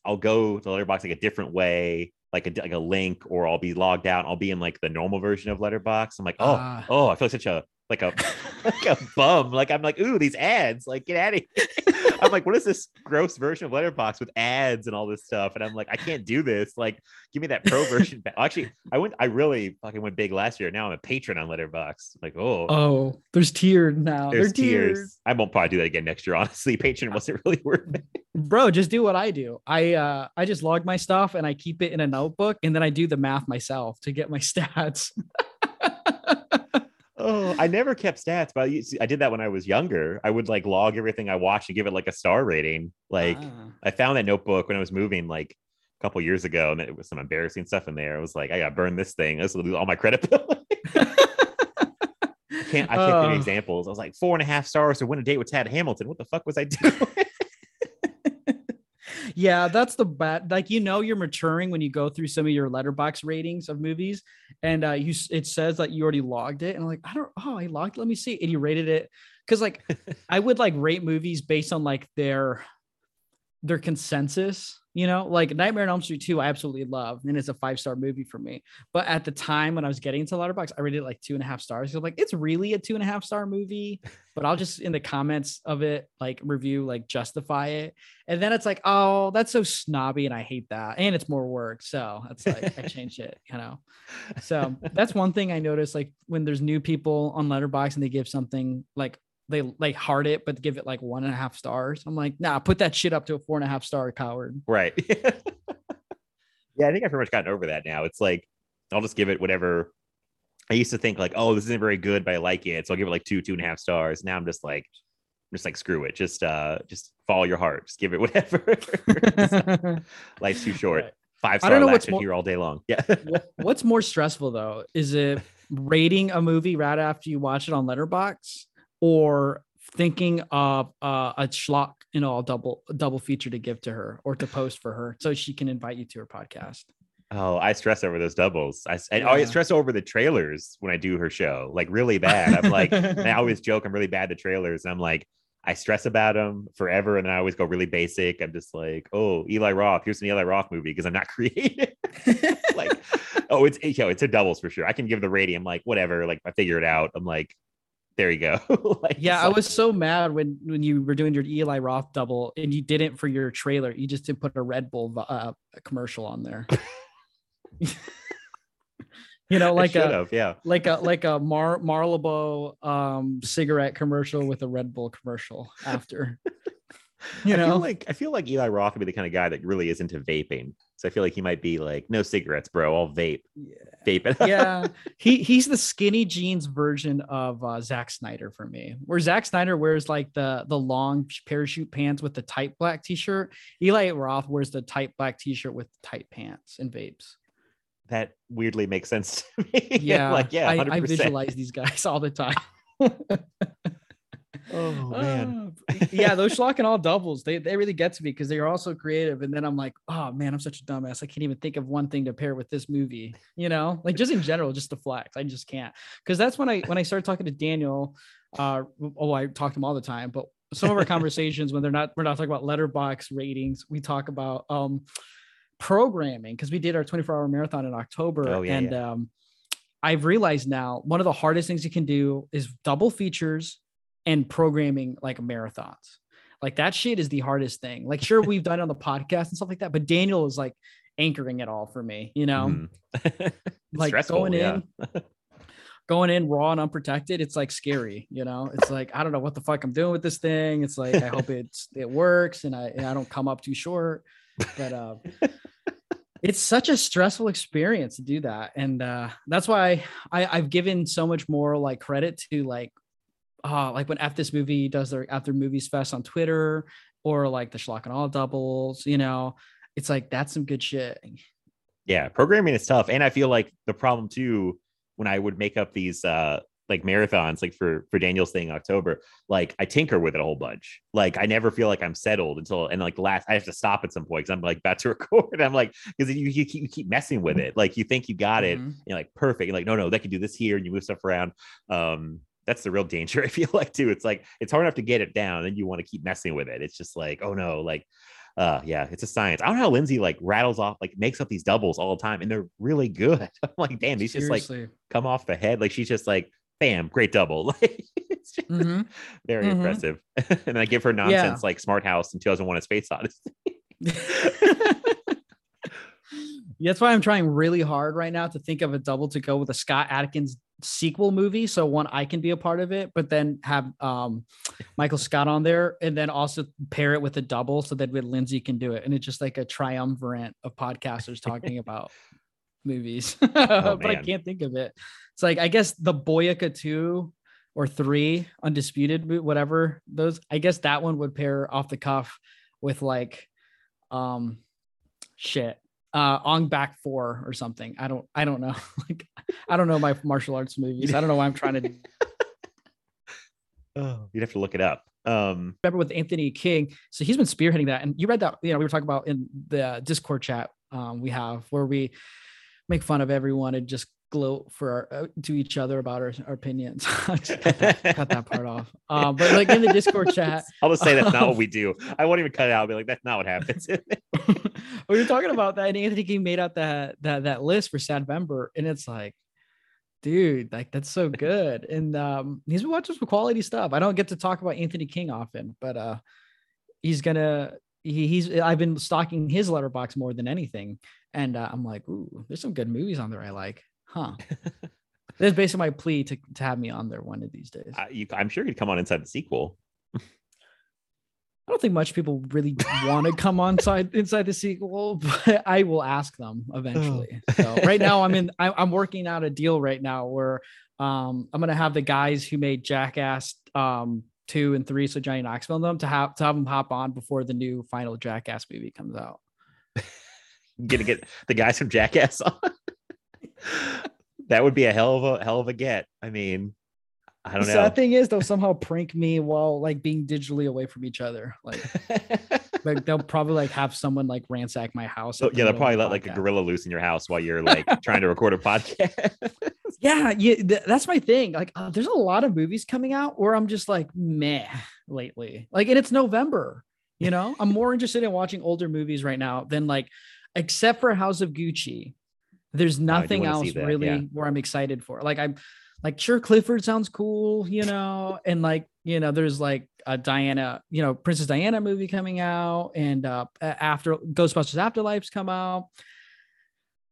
I'll go to Letterboxd like a different way, like a like a link, or I'll be logged out. I'll be in like the normal version of Letterboxd. I'm like, oh,
Ah.
oh, I feel like such a like a like a bum. Like I'm like, ooh, these ads. Like get out of here. I'm like, what is this gross version of Letterboxd with ads and all this stuff? And I'm like, I can't do this. Like, give me that pro version. back. Actually, I went. I really fucking went big last year. Now I'm a patron on Letterboxd. Like, oh,
Oh, there's tiered now.
there's tears. I won't probably do that again next year. Honestly, patron wasn't really worth it.
bro just do what i do i uh i just log my stuff and i keep it in a notebook and then i do the math myself to get my stats
Oh, I never kept stats, but I, I did that when I was younger. I would like log everything I watched and give it like a star rating. Like,
Ah.
I found that notebook when I was moving like a couple years ago, and it was some embarrassing stuff in there. I was like, I gotta burn this thing. This will lose all my credibility. I can't I can't think of
Uh.
examples. I was like four and a half stars to win a date with Tad Hamilton. What the fuck was I doing?
Yeah that's the bad like you know you're maturing when you go through some of your letterboxd ratings of movies and uh you it says that you already logged it and I'm like i don't oh i logged let me see and you rated it because like i would like rate movies based on like their their consensus You know, like Nightmare on Elm Street 2, I absolutely love, and it's a five star movie for me. But at the time when I was getting into Letterboxd, I rated it like two and a half stars. So I'm like, it's really a two and a half star movie, but I'll just in the comments of it, like review, like justify it. And then it's like, oh, that's so snobby, and I hate that. And it's more work. So it's like I changed it, you know. So that's one thing I noticed, like when there's new people on Letterboxd and they give something like they like heart it, but give it like one and a half stars. I'm like, nah, put that shit up to a four and a half star, coward.
Right. yeah, I think I've pretty much gotten over that now. It's like I'll just give it whatever. I used to think like, oh, this isn't very good, but I like it, so I'll give it like two, two and a half stars. Now I'm just like, I'm just like, screw it. Just uh, just follow your heart. Just give it whatever. Life's too short.
Right.
Five
I
star
don't know what's more-
here all day long. Yeah.
What's more stressful though? Is it rating a movie right after you watch it on Letterboxd, or thinking of uh, a schlock, you know, a double double feature to give to her or to post for her so she can invite you to her podcast?
Oh, I stress over those doubles. I, I
Yeah.
stress over the trailers when I do her show, like really bad. I'm like, I always joke I'm really bad at trailers. And I'm like, I stress about them forever, and I always go really basic. I'm just like, oh, Eli Roth. Here's an Eli Roth movie because I'm not creative. like, oh, it's you know, it's a doubles for sure. I can give the rating. I'm like, whatever. Like, I figure it out. I'm like, there you go. like,
Yeah, I
like-
was so mad when when you were doing your Eli Roth double and you didn't for your trailer. You just didn't put a Red Bull uh, commercial on there. you know, like a
have, yeah.
like a like a Mar Marlboro um cigarette commercial with a Red Bull commercial after. You
I feel
know,
like I feel like Eli Roth would be the kind of guy that really is into vaping. So I feel like he might be like, no cigarettes, bro. I'll vape. Vape it.
yeah, he he's the skinny jeans version of uh, Zack Snyder for me. Where Zack Snyder wears like the the long parachute pants with the tight black t-shirt, Eli Roth wears the tight black t-shirt with tight pants and vapes.
that weirdly makes sense to me.
Yeah,
like yeah,
I,
100%.
I visualize these guys all the time.
Oh man.
Uh, yeah, those schlock and all doubles, they they really get to me because they are also creative. And then I'm like, oh man, I'm such a dumbass. I can't even think of one thing to pair with this movie. You know, like just in general, just the flex. I just can't. Because that's when I when I started talking to Daniel. Uh, oh, I talk to him all the time, but some of our conversations when they're not we're not talking about letterboxd ratings, we talk about um programming because we did our 24 hour marathon in October.
Oh, yeah,
and um I've realized now one of the hardest things you can do is double features and programming like marathons. Like that shit is the hardest thing. Like, sure, we've done it on the podcast and stuff like that, but Daniel is like anchoring it all for me, you know.
It's
like going
yeah.
in, going in raw and unprotected. It's like scary, you know, it's like, I don't know what the fuck I'm doing with this thing. It's like, I hope it's, it works and I, and I don't come up too short, but, uh, it's such a stressful experience to do that and uh that's why I, i've given so much more like credit to like uh like when f this movie does their after movies fest on twitter or like the schlock and all doubles you know it's like that's some good shit
yeah, programming is tough. And I feel like the problem too, when I would make up these uh like marathons, like for for Daniel's thing in October, like I tinker with it a whole bunch. Like I never feel like I'm settled until and like last I have to stop at some point because I'm like about to record. I'm like, because you, you keep you keep messing with it. Like you think you got it,
Mhm.
you're like perfect. You're like, no, no, they can do this here, and you move stuff around. Um, that's the real danger. I feel like too. It's like it's hard enough to get it down, and you want to keep messing with it. It's just like, oh no, like uh yeah it's a science i don't know how lindsay like rattles off like makes up these doubles all the time and they're really good i'm like damn these just like come off the head like she's just like bam great double like it's just
Mhm.
very
Mhm.
impressive and i give her nonsense like smart house in 2001 a space odyssey
That's why I'm trying really hard right now to think of a double to go with a Scott Adkins sequel movie. So one I can be a part of it, but then have um Michael Scott on there and then also pair it with a double so that Lindsay can do it. And it's just like a triumvirate of podcasters talking about movies. but I can't think of it. It's like I guess the Boyka 2 or 3 undisputed whatever those I guess that one would pair off the cuff with like um shit uh on back four or something. I don't i don't know. Like i don't know my martial arts movies. I don't know why i'm trying to
oh you'd have to look it up. Um
remember with anthony king? So he's been spearheading that. And you read that you know we were talking about in the discord chat um we have where we make fun of everyone and just gloat for our, uh, to each other about our, our opinions. Cut, that, cut that part off. Um but like in the discord chat
i'll just say that's not
Um,
what we do. I won't even cut it out. I'll be like that's not what happens
we were talking about that, and Anthony King made out that that that list for Sadvember, and it's like, dude, like that's so good. And um, he's been watching some quality stuff. I don't get to talk about Anthony King often, but uh, he's gonna he, he's I've been stalking his letterboxd more than anything, and uh, I'm like, ooh, there's some good movies on there I like, huh? That's basically my plea to to have me on there one of these days.
Uh, you, I'm sure he'd come on inside the sequel.
I don't think much people really want to come on side inside the sequel, but I will ask them eventually. So right now I'm in I, I'm working out a deal right now where um I'm gonna have the guys who made Jackass um two and three, so Johnny Knoxville and them to have to have them hop on before the new final Jackass movie comes out.
Gonna get the guys from Jackass on. that would be a hell of a hell of a get. I mean, I don't
the
know.
sad thing is they'll somehow prank me while like being digitally away from each other. Like, like they'll probably like have someone like ransack my house.
So, yeah, they'll probably
the
let like a gorilla loose in your house while you're like trying to record a podcast.
Yeah, yeah, th- that's my thing. Like, uh, there's a lot of movies coming out where I'm just like, meh, lately. Like, and it's November. You know, I'm more interested in watching older movies right now than like, except for House of Gucci. There's nothing
wanna
else
that,
really
yeah.
where I'm excited for. Like, I'm like, sure, Clifford sounds cool, you know, and like, you know, there's like a Diana, you know, Princess Diana movie coming out, and uh, after Ghostbusters Afterlife's come out.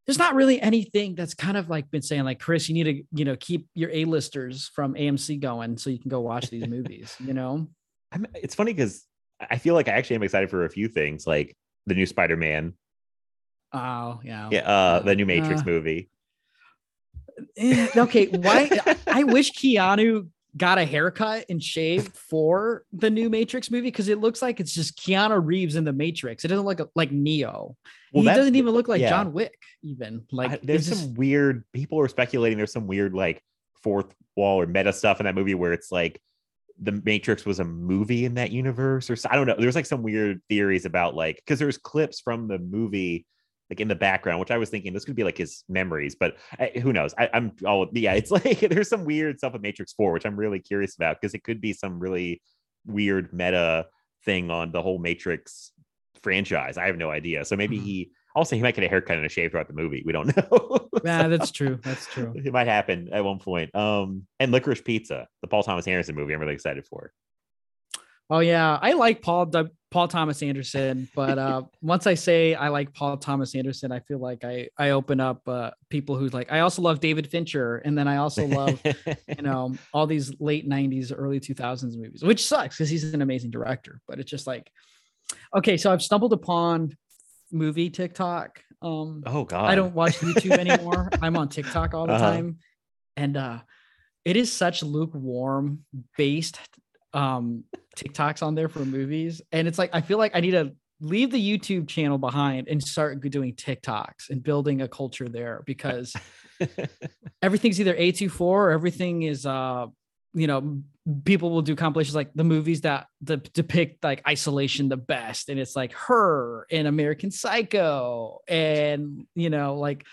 There's not really anything that's kind of like been saying like chris you need to you know keep your a-listers from amc going so you can go watch these movies you know?
I'm, it's funny because I feel like I actually am excited for a few things, like the new Spider-Man,
oh yeah.
Yeah, uh, the new Matrix
Uh,
movie.
Eh, okay why i wish keanu got a haircut and shaved for the new matrix movie because it looks like it's just keanu reeves in the matrix. It doesn't look like neo.
Well,
he doesn't even look like
yeah.
john wick even. Like
I- there's some
just-
weird people are speculating there's some weird like fourth wall or meta stuff in that movie where it's like the matrix was a movie in that universe or so, i don't know. There's like some weird theories about like because there's clips from the movie like in the background which i was thinking this could be like his memories but I, who knows I, i'm all yeah it's like there's some weird stuff with matrix 4 which i'm really curious about because it could be some really weird meta thing on the whole matrix franchise i have no idea so maybe
Mhm.
he also he might get a haircut and a shave throughout the movie we don't know
yeah that's true that's true
it might happen at one point. Um, and Licorice Pizza, the Paul Thomas Anderson movie, I'm really excited for.
Oh yeah, I like Paul Paul Thomas Anderson, but uh, once I say I like Paul Thomas Anderson, I feel like I I open up uh, people who like. I also love David Fincher, and then I also love you know all these late '90s, early 2000s movies, which sucks because he's an amazing director. But it's just like, okay, so I've stumbled upon movie TikTok. Um,
oh God,
I don't watch YouTube anymore. I'm on TikTok all the
Uh-huh.
time. And uh it is such lukewarm based um TikToks on there for movies. And it's like I feel like I need to leave the YouTube channel behind and start doing TikToks and building a culture there because everything's either A24 or everything is uh you know people will do compilations like the movies that the, depict like isolation the best and it's like her and american psycho and you know like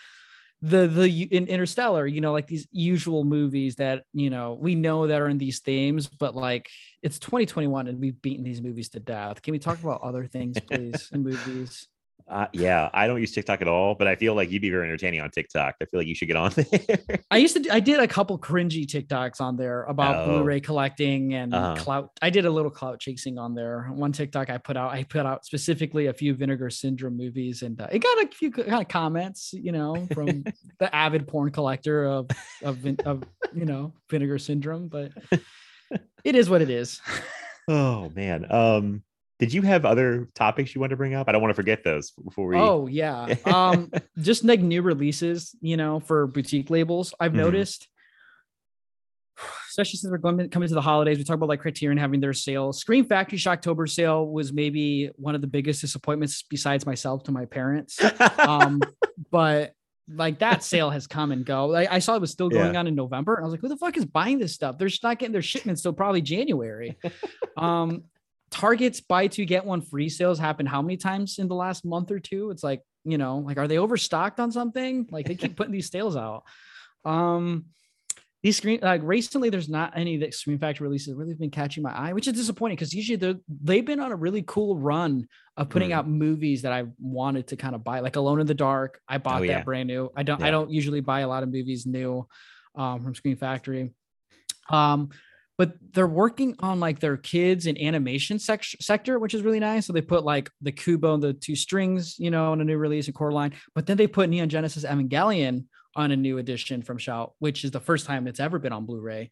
the the in interstellar you know like these usual movies that you know we know that are in these themes but like it's 2021 and we've beaten these movies to death. Can we talk about other things please in movies
uh, yeah, I don't use TikTok at all, but I feel like you'd be very entertaining on TikTok. I feel like you should get on there.
I used to, I did a couple cringy TikToks on there about
Oh.
Blu-ray collecting and
Uh-huh.
clout. I did a little clout chasing on there. One TikTok I put out, I put out specifically a few Vinegar Syndrome movies, and uh, it got a few kind of comments, you know, from the avid porn collector of of of you know Vinegar Syndrome. But it is what it is.
oh man. Um, did you have other topics you want to bring up? I don't want to forget those before we.
Oh yeah. Um, just like new releases, you know, for boutique labels. I've
Mhm.
noticed, especially since we're going coming to the holidays, we talk about like Criterion having their sale. Scream Factory October sale was maybe one of the biggest disappointments besides myself to my parents. Um, but like that sale has come and go. I, I saw it was still going
Yeah.
on in November. And I was like, who the fuck is buying this stuff? They're just not getting their shipments till probably January. um, Target's buy two get one free sales happened how many times in the last month or two? It's like, you know, like are they overstocked on something? Like they keep putting these sales out. Um these screen like recently there's not any that Scream Factory releases really been catching my eye, which is disappointing because usually they're they've been on a really cool run of putting
Mm.
out movies that I wanted to kind of buy, like Alone in the Dark. I bought that
yeah.
brand new. I don't I don't usually buy a lot of movies new um, from Scream Factory. Um, but they're working on like their kids and animation sec- sector, which is really nice. So they put like the Kubo and the two strings, you know, on a new release in Coraline. But then they put Neon Genesis Evangelion on a new edition from Shout, which is the first time it's ever been on Blu-ray.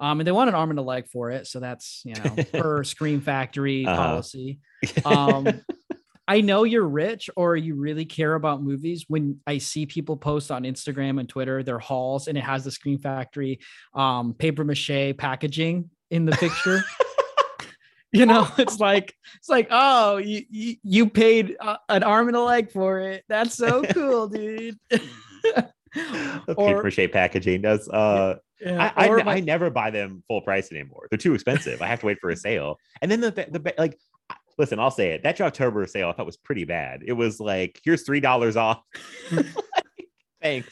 Um, and they want an arm and a leg for it, so that's you know per Scream Factory
Uh-huh.
policy. Um, I know you're rich or you really care about movies when I see people post on Instagram and Twitter their hauls and it has the Scream Factory um, paper mache packaging in the picture. you know, it's like it's like oh you you, you paid uh, an arm and a leg for it. That's so cool, dude. Or-
paper mache packaging does. Uh,
Yeah,
I, I,
my-
I never buy them full price anymore. They're too expensive. I have to wait for a sale. And then the the, the like, listen, I'll say it. That October sale I thought was pretty bad. It was like, here's three dollars off. Thanks,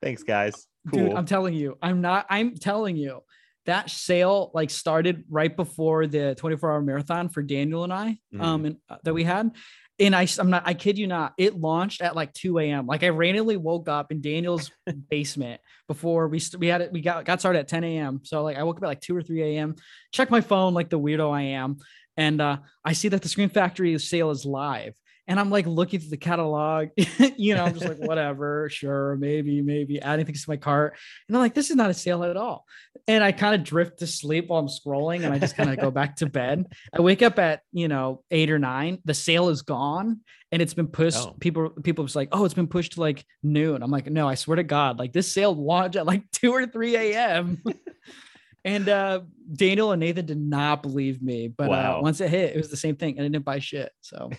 thanks, guys. Cool.
dude i'm telling you i'm not i'm telling you that sale like started right before the 24 hour marathon for daniel and i um and, uh, that we had and i i'm not i kid you not it launched at like 2 a.m like i randomly woke up in daniel's basement before we st- we had it we got got started at 10 a.m so like i woke up at like 2 or 3 a.m check my phone like the weirdo i am and uh i see that the scream factory sale is live and I'm like looking through the catalog, you know, I'm just like, whatever, sure, maybe, maybe adding things to my cart. And I'm like, this is not a sale at all. And I kind of drift to sleep while I'm scrolling and I just kind of go back to bed. I wake up at, you know, eight or nine. The sale is gone and it's been pushed.
Oh.
People, people was like, oh, it's been pushed to like noon. I'm like, no, I swear to God, like this sale launched at like 2 or 3 a.m. and uh Daniel and Nathan did not believe me. But
Wow.
uh, once it hit, it was the same thing. And I didn't buy shit. So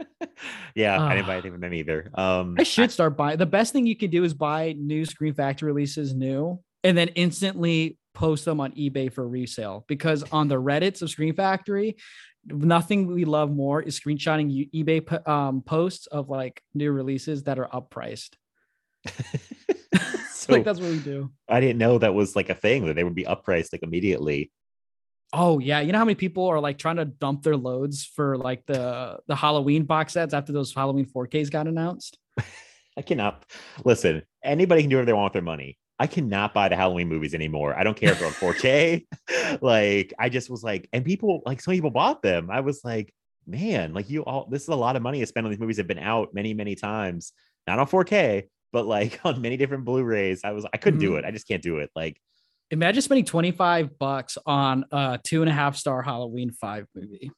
yeah, I didn't buy
Ah.
anything from them either. Um,
I should start buying. The best thing you can do is buy new Scream Factory releases new and then instantly post them on eBay for resale because on the Reddits of Scream Factory, nothing we love more is screenshotting eBay um, posts of like new releases that are uppriced.
so
like that's what we do.
I didn't know that was like a thing that they would be uppriced like immediately.
Oh yeah, you know how many people are like trying to dump their loads for like the the Halloween box sets after those Halloween 4Ks got announced?
I cannot listen. Anybody can do whatever they want with their money. I cannot buy the Halloween movies anymore. I don't care if they're on 4K. like I just was like, and people like some people bought them. I was like, man, like you all this is a lot of money to spend on these movies that have been out many, many times, not on 4K, but like on many different Blu-rays. I was I couldn't do
Mhm.
it. I just can't do it. Like
Imagine spending 25 bucks on a two and a half star Halloween five movie.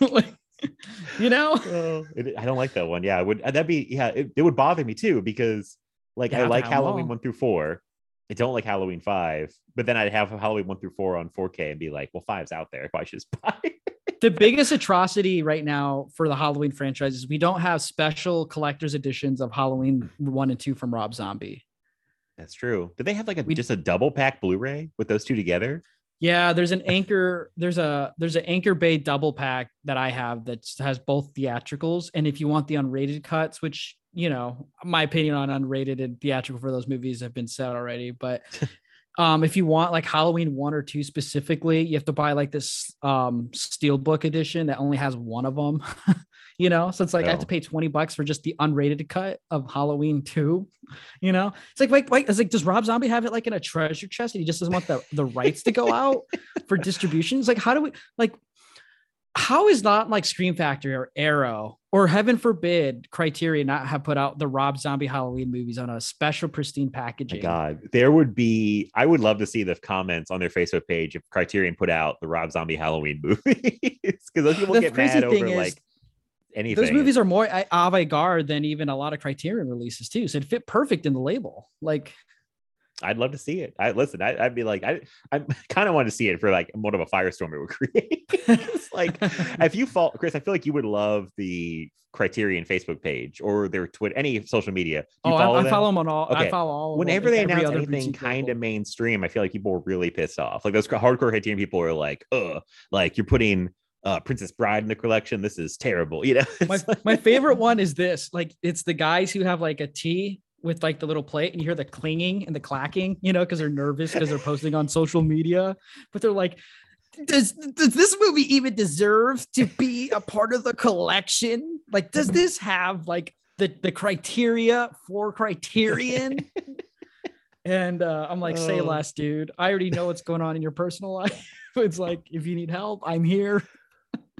Like, you know?
oh, it, I don't like that one. Yeah, it would that'd be yeah, it, it would bother me too because like I like Halloween one through four. I don't like Halloween five, but then I'd have Halloween one through four on 4K and be like, well, five's out there. I should just buy. it.
The biggest atrocity right now for the Halloween franchise is we don't have special collector's editions of Halloween one and two from Rob Zombie.
That's true. Did they have like a
We-
just a double pack Blu-ray with those two together?
Yeah, there's an anchor. There's a there's an Anchor Bay double pack that I have that has both theatricals, and if you want the unrated cuts, which you know, my opinion on unrated and theatrical for those movies have been said already, but um, if you want like Halloween one or two specifically, you have to buy like this um steelbook edition that only has one of them. you know, so it's like I have to
Oh.
pay twenty bucks for just the unrated cut of Halloween two. You know, it's like wait, wait, it's like does Rob Zombie have it like in a treasure chest and he just doesn't want the the rights to go out for distribution? It's like how do we like? How is not like Scream Factory or Arrow or heaven forbid Criterion not have put out the Rob Zombie Halloween movies on a special pristine oh
My
packaging?
God, there would be. I would love to see the comments on their Facebook page if Criterion put out the Rob Zombie Halloween movies because those people
The
get
crazy
mad over
is,
like anything.
Those movies are more avant garde than even a lot of Criterion releases too. So it fit perfect in the label. Like
I'd love to see it. I listen. I, I'd be like, I, I kind of want to see it for like what of a firestorm it would create. It's like if you fall, Chris, I feel like you would love the Criterion Facebook page or their Twitter, any social media. You
oh, I, I follow them on all. I
Okay.
follow all. of them
Whenever
and
they announce anything kind of mainstream, I feel like people were really pissed off. Like those hardcore Criterion people are like, "Ugh, like you're putting uh Princess Bride in the collection. This is terrible." You know,
my, my favorite one is this like it's the guys who have like a T with like the little plate and you hear the clinging and the clacking, you know, because they're nervous because they're posting on social media. But they're like, does does this movie even deserve to be a part of the collection? Like, does this have like the the criteria for criterion? and uh, I'm like, say
Oh.
less, dude. I already know what's going on in your personal life. it's like, if you need help, I'm here.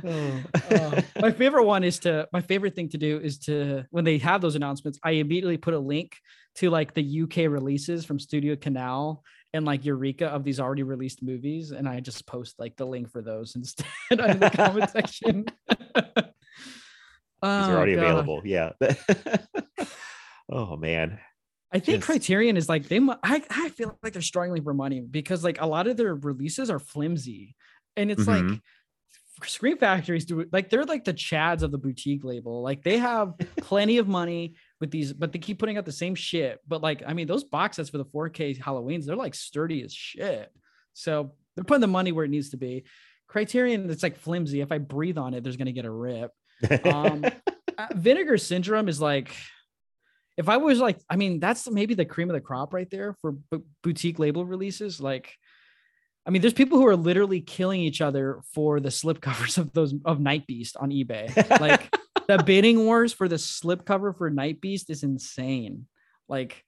Uh, my favorite one is to my favorite thing to do is to when they have those announcements, I immediately put a link to like the UK releases from Studio Canal and like Eureka of these already released movies, and I just post like the link for those instead in the comment section.
These
Oh,
are already
God.
available. Yeah. oh man.
I think
Just-
Criterion is like they. mu- I I feel like they're struggling for money because like a lot of their releases are flimsy, and it's like
Mhm.
Scream Factories do like they're like the Chads of the boutique label. Like they have plenty of money with these, but they keep putting out the same shit. But like I mean, those box sets for the 4K Halloweens, they're like sturdy as shit. So they're putting the money where it needs to be. Criterion, it's like flimsy. If I breathe on it, there's gonna get a rip. Um, uh, Vinegar Syndrome is like, if I was like, I mean, that's maybe the cream of the crop right there for b- boutique label releases. Like, I mean, there's people who are literally killing each other for the slip covers of those of Night Beast on eBay. Like, the bidding wars for the slip cover for Night Beast is insane. Like,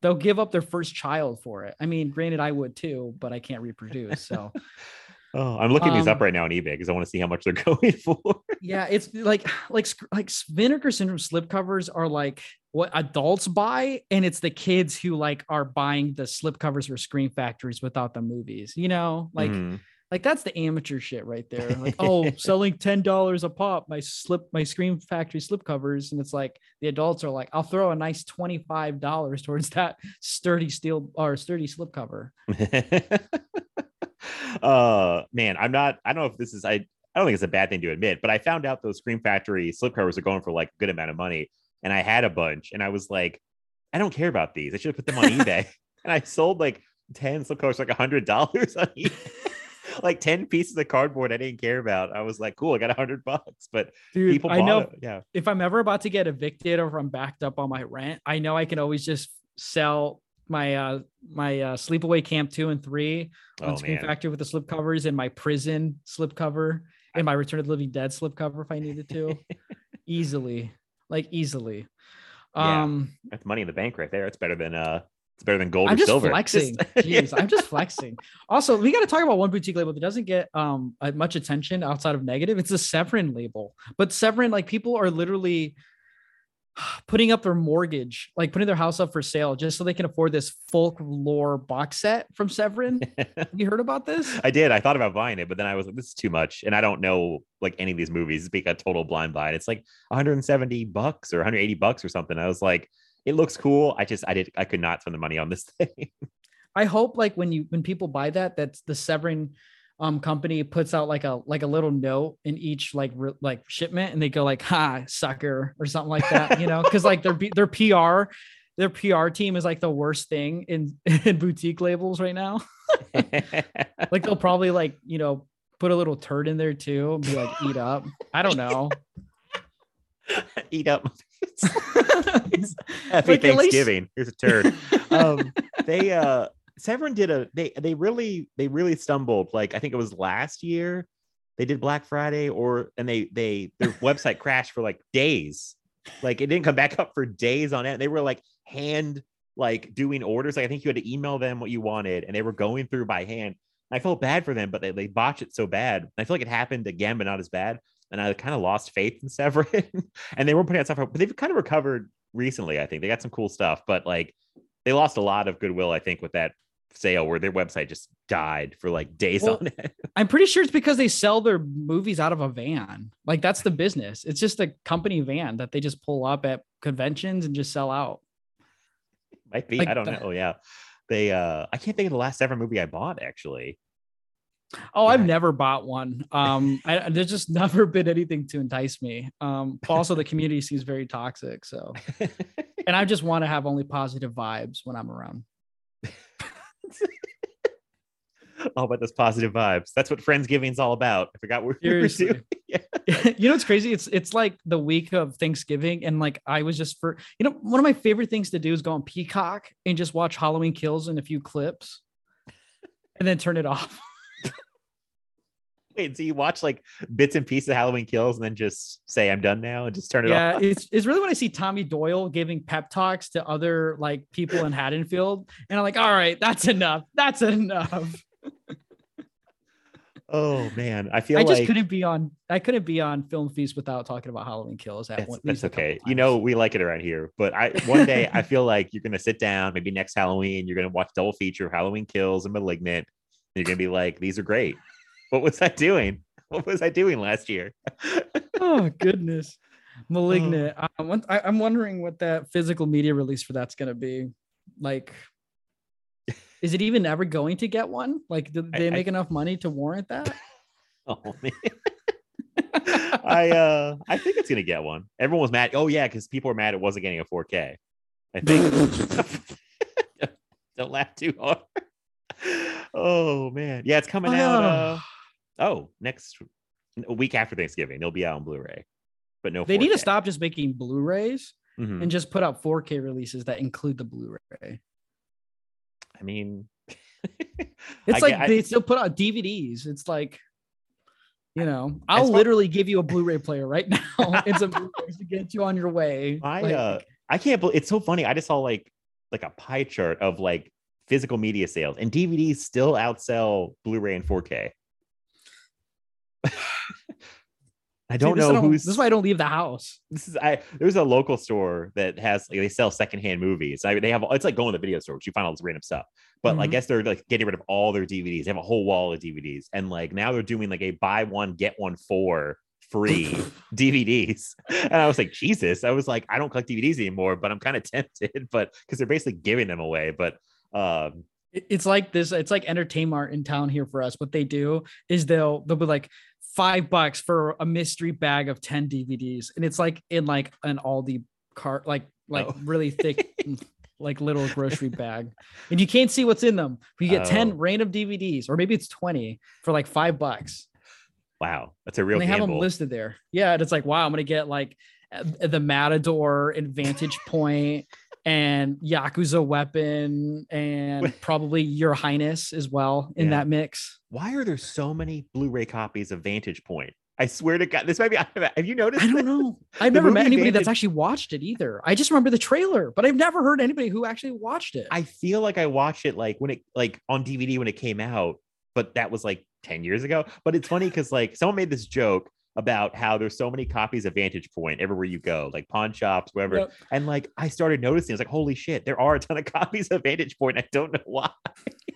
they'll give up their first child for it. I mean, granted, I would too, but I can't reproduce. So.
oh, I'm looking these up
Um,
right now on eBay because I want to see how much they're going for.
yeah it's like like like vinegar syndrome slipcovers are like what adults buy and it's the kids who like are buying the slipcovers for scream factories without the movies you know like
Mhm.
like that's the amateur shit right there like oh selling ten dollars a pop my slip my scream factory slipcovers and it's like the adults are like i'll throw a nice $25 towards that sturdy steel or sturdy slipcover
uh man, I'm not I don't know if this is I I don't think it's a bad thing to admit, but I found out those Scream Factory slipcovers are going for like a good amount of money. And I had a bunch and I was like, I don't care about these. I should have put them on eBay. and I sold like 10 slipcovers for like a hundred dollars on eBay. like 10 pieces of cardboard I didn't care about. I was like, cool, I got a hundred bucks. But
dude
people
i know
it. Yeah.
if I'm ever about to get evicted or if I'm backed up on my rent, I know I can always just sell my uh my uh sleepaway camp two and three on
Oh
Scream
man.
Factory with the slip covers and my prison slip cover and my Return of the Living Dead slip cover if I needed to. easily. Like easily.
Yeah.
Um
That's money in the bank right there. It's better than uh it's better than gold
I'm
or
just
silver.
flexing. Jeez, I'm just flexing. Also, we got to talk about one boutique label that doesn't get um much attention outside of negative. It's the Severin label, but Severin, like people are literally putting up their mortgage, like putting their house up for sale just so they can afford this folklore box set from Severin. Have you heard about this?
I did. I thought about buying it, but then I was like, this is too much. And I don't know like any of these movies. It's being a total blind buy. And it's like 170 bucks or 180 bucks or something. I was like, it looks cool. I just I did I could not spend the money on this thing.
I hope like when you when people buy that, that's the Severin um company puts out like a like a little note in each like re- like shipment and they go like ha sucker or something like that you know because like their their pr their pr team is like the worst thing in in boutique labels right now like they'll probably like you know put a little turd in there too and be like eat up i don't know
Eat up. Happy
Like, at least-
Thanksgiving. Here's a turd. um they uh Severin did a they they really they really stumbled. Like I think it was last year they did Black Friday or and they they their website crashed for like days. Like it didn't come back up for days on end. They were like hand like doing orders. Like I think you had to email them what you wanted and they were going through by hand. I felt bad for them, but they, they botched it so bad. I feel like it happened again, but not as bad. And I kind of lost faith in Severin. and they weren't putting out stuff, but they've kind of recovered recently. I think they got some cool stuff, but like they lost a lot of goodwill, I think, with that sale where their website just died for like days
Well,
on it.
i'm pretty sure it's because they sell their movies out of a van like that's the business it's just a company van that they just pull up at conventions and just sell out
Might be.
like
I don't
the-
know. Yeah. They uh I can't think of the last ever movie I bought actually.
Oh, I've never bought one. Um, I, there's just never been anything to entice me. Um, also the community seems very toxic. So, and I just want to have only positive vibes when I'm around.
all about those positive vibes. That's what Friendsgiving's all about. I forgot what we were doing.
you know what's crazy? It's it's like the week of Thanksgiving, and like I was just for you know one of my favorite things to do is go on Peacock and just watch Halloween Kills and a few clips, and then turn it off.
Wait, so you watch like bits and pieces of Halloween Kills and then just say I'm done now and just turn it
yeah,
off?
it's it's really when I see Tommy Doyle giving pep talks to other like people in Haddonfield, and I'm like, all right, that's enough. That's enough.
Oh man, I feel like
I just
like
couldn't be on. I couldn't be on Film Feast without talking about Halloween Kills. At
That's,
one,
that's
least a couple
okay. You know, we like it around here. But I one day I feel like you're gonna sit down, maybe next Halloween, you're gonna watch double feature of Halloween Kills and Malignant. And you're gonna be like, these are great. What was I doing? What was I doing last year?
oh goodness,
Oh.
malignant. I'm, I- I'm wondering what that physical media release for that's gonna be. Like, is it even ever going to get one? Like, did they
I-
make enough money to warrant that?
Oh man. I uh I think it's gonna get one. Everyone was mad. Oh yeah, because people were mad it wasn't getting a 4K. I think don't laugh too hard. Oh man. Yeah, it's coming out. Uh, oh, next a week after Thanksgiving. It'll be out on Blu-ray. But no
they need to stop just making Blu-rays
Mhm.
and just put out 4K releases that include the Blu-ray.
I mean
It's
I
like
get- I-
they still put out DVDs. It's like, you know, I'll literally give you a Blu-ray player right now. it's a Blu-ray to get you on your way.
I
Like,
uh I can't believe it's so funny. I just saw like like a pie chart of like physical media sales and DVDs still outsell Blu-ray and 4K. I don't
this
know who's
This is why I don't leave the house.
this is I there's a local store that has like they sell secondhand movies. I they have it's like going to the video store, which you find all this random stuff. But I
Mhm.
guess they're like getting rid of all their DVDs. They have a whole wall of DVDs, and like now they're doing like a buy one get one for free DVDs. And I was like, Jesus, I was like, I don't collect DVDs anymore, but I'm kind of tempted, but because they're basically giving them away. But um,
It's like this. It's like entertainment in town here for us. What they do is they'll they'll be like five bucks for a mystery bag of ten DVDs, and it's like in like an Aldi cart, like like
Oh.
really thick, like little grocery bag, and you can't see what's in them. But you get ten random DVDs, or maybe it's twenty for like five bucks.
wow, that's a real
and they have them listed there. Yeah, and it's like, wow, I'm gonna get like uh, the Matador and Vantage Point and Yakuza Weapon and probably Your Highness as well in
Yeah.
that mix.
Why are there so many Blu-ray copies of Vantage Point? I swear to God, this might be. Have you noticed?
I don't
this?
know. I've never met anybody that's actually watched it either. I just remember the trailer, but I've never heard anybody who actually watched it.
I feel like I watched it like when it like on DVD when it came out, but that was like 10 years ago. But it's funny because like someone made this joke about how there's so many copies of Vantage Point everywhere you go, like pawn shops, wherever.
Yep.
And like I started noticing, I was like, holy shit, there are a ton of copies of Vantage Point. I don't know why.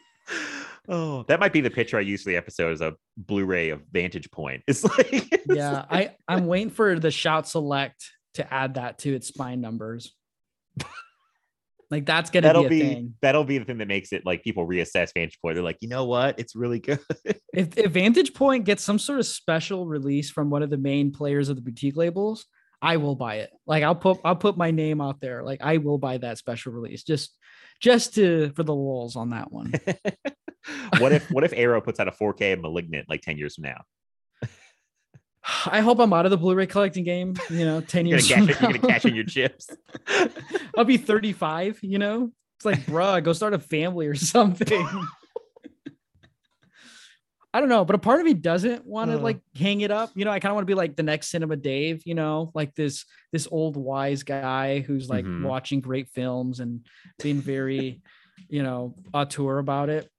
oh, that might be the picture I use for the episode is a Blu-ray of Vantage Point. It's like it's
yeah, I I'm waiting for the Shout Select to add that to its spine numbers. Like that's gonna
that'll
be a
be
thing.
that'll be the thing that makes it like people reassess Vantage Point. They're like, you know what? It's really good.
if, if Vantage Point gets some sort of special release from one of the main players of the boutique labels, I will buy it. Like I'll put I'll put my name out there. Like I will buy that special release just just to for the lulls on that one.
what if what if Arrow puts out a 4K of Malignant like 10 years from now?
I hope I'm out of the Blu-ray collecting game. You know, ten
You're
years.
gonna, cash,
from
you're gonna cash in your chips.
I'll be 35. You know, it's like, bruh, go start a family or something. I don't know, but a part of me doesn't want to
Uh.
like hang it up. You know, I kind of want to be like the next Cinema Dave. You know, like this this old wise guy who's like
Mhm.
watching great films and being very, you know, auteur about it.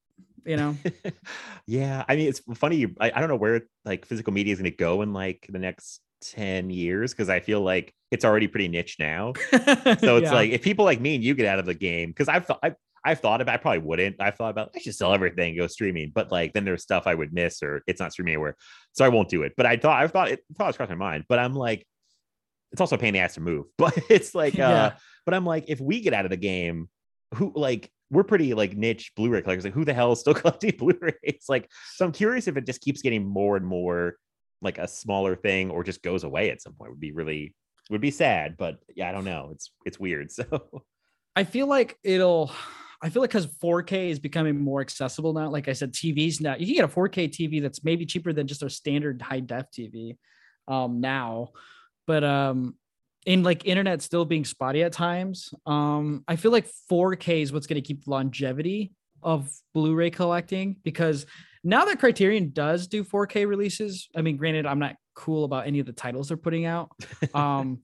You know,
yeah, I mean it's funny. I, I don't know where like physical media is gonna go in like the next 10 years because I feel like it's already pretty niche now. So it's like if people like me and you get out of the game, because I've thought I've, I've thought about I probably wouldn't. I've thought about I should sell everything, go streaming, but like then there's stuff I would miss or it's not streaming anywhere. So I won't do it. But I thought I've thought it thought it's crossed my mind. But I'm like, it's also a pain in the ass to move. But it's like uh
Yeah.
but I'm like, if we get out of the game, who like we're pretty like niche Blu-ray collectors. Like, who the hell is still collecting Blu-rays? Like, so I'm curious if it just keeps getting more and more like a smaller thing or just goes away at some point. Would be really would be sad, but yeah, I don't know. It's it's weird. So
I feel like it'll. I feel like because 4K is becoming more accessible now. Like I said, TVs now you can get a 4K TV that's maybe cheaper than just a standard high def TV. um now. But um in like internet still being spotty at times, um I feel like 4K is what's going to keep the longevity of Blu-ray collecting because now that Criterion does do 4K releases, I mean, granted, I'm not cool about any of the titles they're putting out. Um,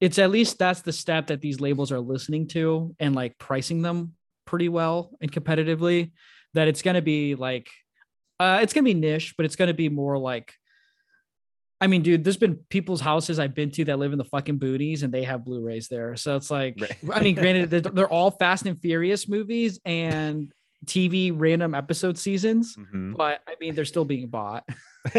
it's at least that's the step that these labels are listening to and like pricing them pretty well and competitively. That it's going to be like, uh, it's going to be niche, but it's going to be more like. I mean, dude, there's been people's houses I've been to that live in the fucking booties and they have Blu-rays there. So it's like,
Right.
I mean, granted, they're, they're all Fast and Furious movies and TV random episode seasons,
Mhm.
but I mean, they're still being bought.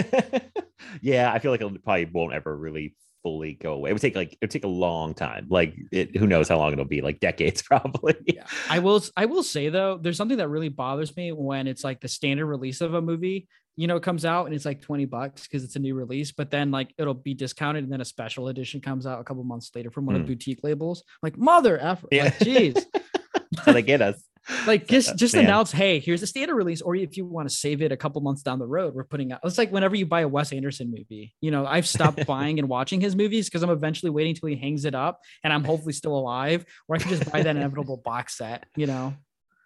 yeah, I feel like it probably won't ever really fully go away. It would take like it would take a long time. Like it, who knows how long it'll be? Like decades, probably.
Yeah. I will I will say though, there's something that really bothers me when it's like the standard release of a movie, you know, it comes out and it's like 20 bucks because it's a new release, but then like it'll be discounted and then a special edition comes out a couple months later from one of the boutique labels. Like mother effer.
Hmm. Yeah.
Like, geez.
so they get us.
like just just
Man.
announce, hey, here's the standard release, or if you want to save it a couple months down the road, we're putting out. It's like whenever you buy a Wes Anderson movie, you know, I've stopped buying and watching his movies because I'm eventually waiting till he hangs it up, and I'm hopefully still alive, or I can just buy that inevitable box set. You know,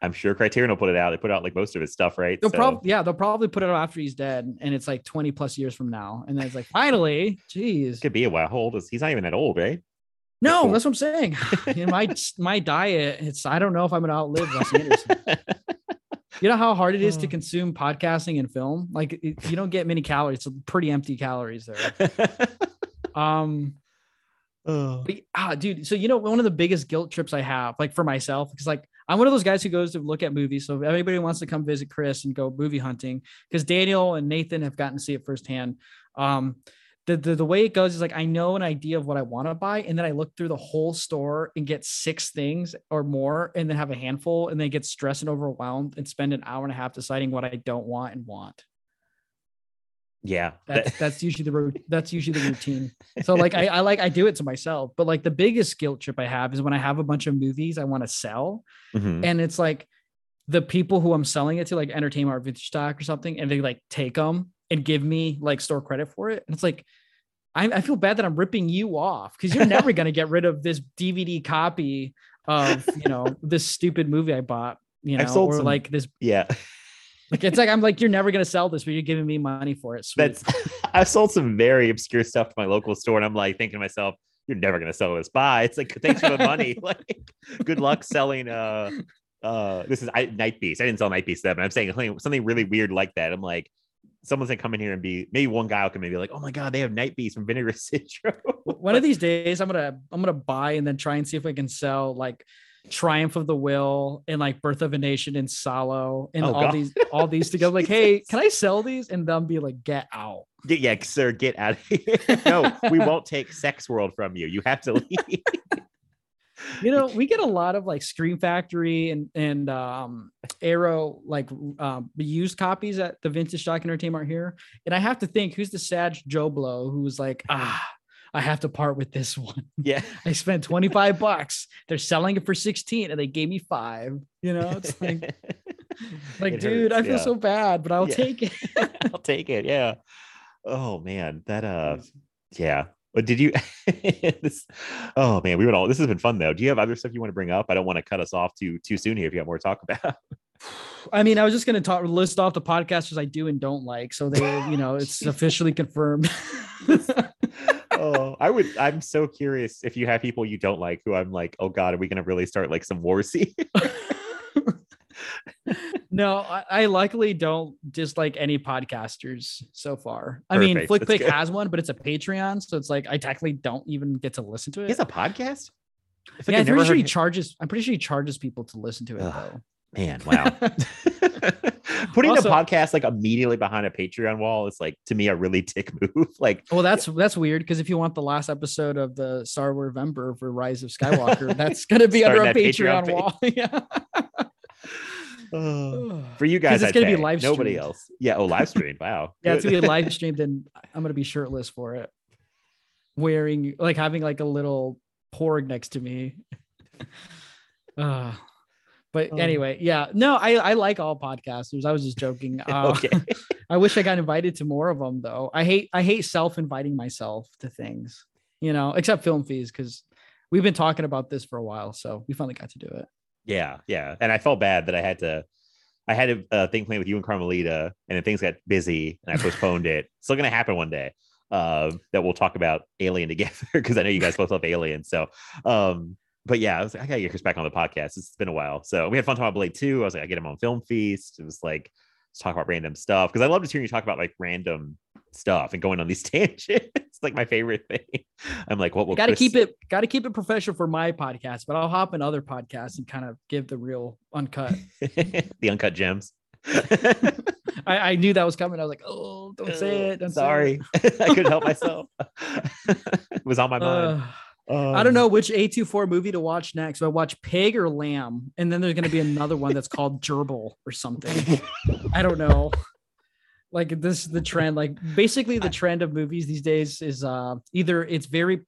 I'm sure Criterion will put it out. They put out like most of his stuff, right?
they'll
So-
probably yeah, they'll probably put it out after he's dead, and it's like 20 plus years from now, and then it's like finally, geez,
could be a while. How old is he's not even that old, right?
no,
cool.
that's what I'm saying. In my my diet, it's I don't know if I'm gonna outlive Wes Anderson. You know how hard it is to
Oh.
consume podcasting and film? Like it- you don't get many calories. It's pretty empty calories there. Um,
oh.
but, ah, dude. So you know, one of the biggest guilt trips I have, like for myself, because like I'm one of those guys who goes to look at movies. So if anybody wants to come visit Chris and go movie hunting, because Daniel and Nathan have gotten to see it firsthand. Um, the, the the way it goes is like I know an idea of what I want to buy, and then I look through the whole store and get six things or more, and then have a handful, and then get stressed and overwhelmed, and spend an hour and a half deciding what I don't want and want.
Yeah.
That's that's usually the ro- that's usually the routine. So like I, I like I do it to myself, but like the biggest guilt trip I have is when I have a bunch of movies I want to sell,
Mhm.
and it's like the people who I'm selling it to, like Entertainment Art Vintage Stock or something, and they like take them and give me like store credit for it, and it's like. I, I feel bad that I'm ripping you off because you're never gonna get rid of this DVD copy of you know this stupid movie I bought. You know, or
some-
like this.
Yeah.
Like it's like I'm like you're never gonna sell this, but you're giving me money for it. Sweet.
That's I've sold some very obscure stuff to my local store, and I'm like thinking to myself, you're never gonna sell this. Bye. It's like thanks for the money. like good luck selling uh uh this is I, Night Beast. I didn't sell Night Beast then, but I'm saying something, something really weird like that. I'm like, someone's gonna come in here and be maybe one guy will come in and be like, oh my god, they have Night Beast from Vinegar Syndrome.
one of these days i'm gonna i'm gonna buy and then try and see if i can sell like triumph of the will and like birth of a nation and solo and
Oh,
all
God.
these all these together like hey can i sell these and they'll be like get out
Get, yeah, sir, get out of here. no, we won't take Sex World from you. You have to leave.
you know we get a lot of like scream factory and and um arrow like um used copies at the vintage stock entertainment here and i have to think who's the sad joe blow who's like ah i have to part with this one
yeah.
I spent 25 bucks. They're selling it for 16 and they gave me five. You know, it's like, like
It
dude, I feel
yeah.
so bad, but I'll
Yeah.
take it.
I'll take it. Yeah. Oh man, that uh, yeah. But did you? this, oh man, we would all. This has been fun though. Do you have other stuff you want to bring up? I don't want to cut us off too too soon here. If you have more to talk about.
I mean, I was just gonna talk list off the podcasters I do and don't like. So they, you know, it's officially confirmed.
Oh, I would. I'm so curious if you have people you don't like who I'm like, oh god, are we gonna really start like some war scene?
no, I, I luckily don't dislike any podcasters so far. I mean,
Perfect, that's
FlickPick
good.
has one, but it's a Patreon, so it's like I technically don't even get to listen to it.
It's a podcast. Feel
yeah,
like
I'm pretty sure he charges. I'm pretty sure he charges people to listen to it
Ugh.
though.
Man, wow. Putting
Also-
a podcast like immediately behind a Patreon wall is like to me a really tick move. like
Well, that's that's weird because if you want the last episode of the Star Wars November for Rise of Skywalker, that's gonna be under a
Patreon
Patreon, wall. yeah.
uh, for you guys,
it's
I'd
gonna be live
Nobody else. Yeah. Oh, live stream. Wow.
yeah, it's gonna be live streamed, and I'm gonna be shirtless for it, wearing like having like a little porg next to me. uh, But
Um,
anyway, yeah, no, I I like all podcasters. I was just joking. Uh,
okay.
I wish I got invited to more of them though. I hate I hate self inviting myself to things, you know, except Film Feast because we've been talking about this for a while, so we finally got to do it.
Yeah, yeah. And I felt bad that I had to I had a uh, thing playing with you and Carmelita, and then things got busy and I postponed it. It's Still gonna happen one day. Uh, that we'll talk about Alien together because I know you guys both love Alien. So um, but yeah, I was like, I gotta get Chris back on the podcast. It's been a while. So we had fun talking about Blade 2. I was like, I get him on Film Feast. It was like let's talk about random stuff because I love to hear you talk about like random stuff and going on these tangents. it's like my favorite thing. I'm like, what will
got to
Chris-
keep it got to keep it professional for my podcast, but I'll hop in other podcasts and kind of give the real uncut.
the uncut gems.
I, I knew that was coming. I was like, oh, don't say it. Don't say
Sorry,
it.
I couldn't help myself. it was on my mind.
Uh, I don't know which A24 movie to watch next. Do I watch Pig or Lamb? And then there's going to be another one that's called Gerbil or something. I don't know. Like this is the trend. Like basically the trend of movies these days is uh either it's very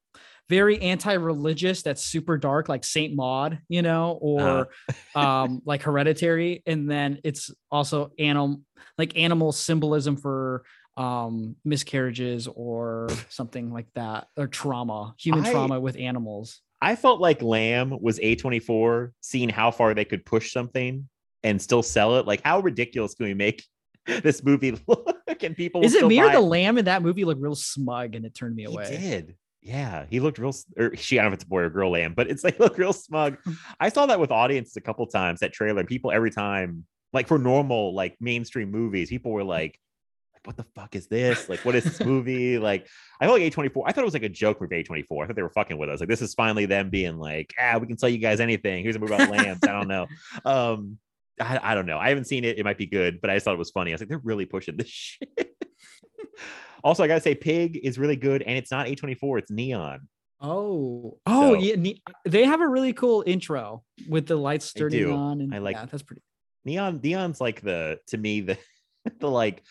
very anti-religious that's super dark like Saint Maud, you know, or um like hereditary and then it's also animal like animal symbolism for um miscarriages or something like that or trauma, human
I-
trauma with animals.
I felt like Lamb was A24, seeing how far they could push something and still sell it. Like, how ridiculous can we make this movie look? And people
is it me or the lamb in that movie looked real smug and it turned me
He
away?
did. Yeah, he looked real, or she, I don't know if it's a boy or girl lamb, but it's like look real smug. I saw that with audiences a couple times, that trailer, and people every time, like for normal, like mainstream movies, people were like, like, what the fuck is this? Like, what is this movie? Like, I feel like A24, I thought it was like a joke with A24. I thought they were fucking with us. Like, this is finally them being like, ah, we can tell you guys anything. Here's a movie about lambs. I don't know. Um, I, I don't know. I haven't seen it. It might be good, but I just thought it was funny. I was like, they're really pushing this shit. also, I gotta say, Pig is really good, and it's not A24, it's Neon.
Oh, oh
So-
yeah. ne- They have a really cool intro with the lights turning on, and
I like-
yeah, that's pretty.
Neon Neon's like the to me the the like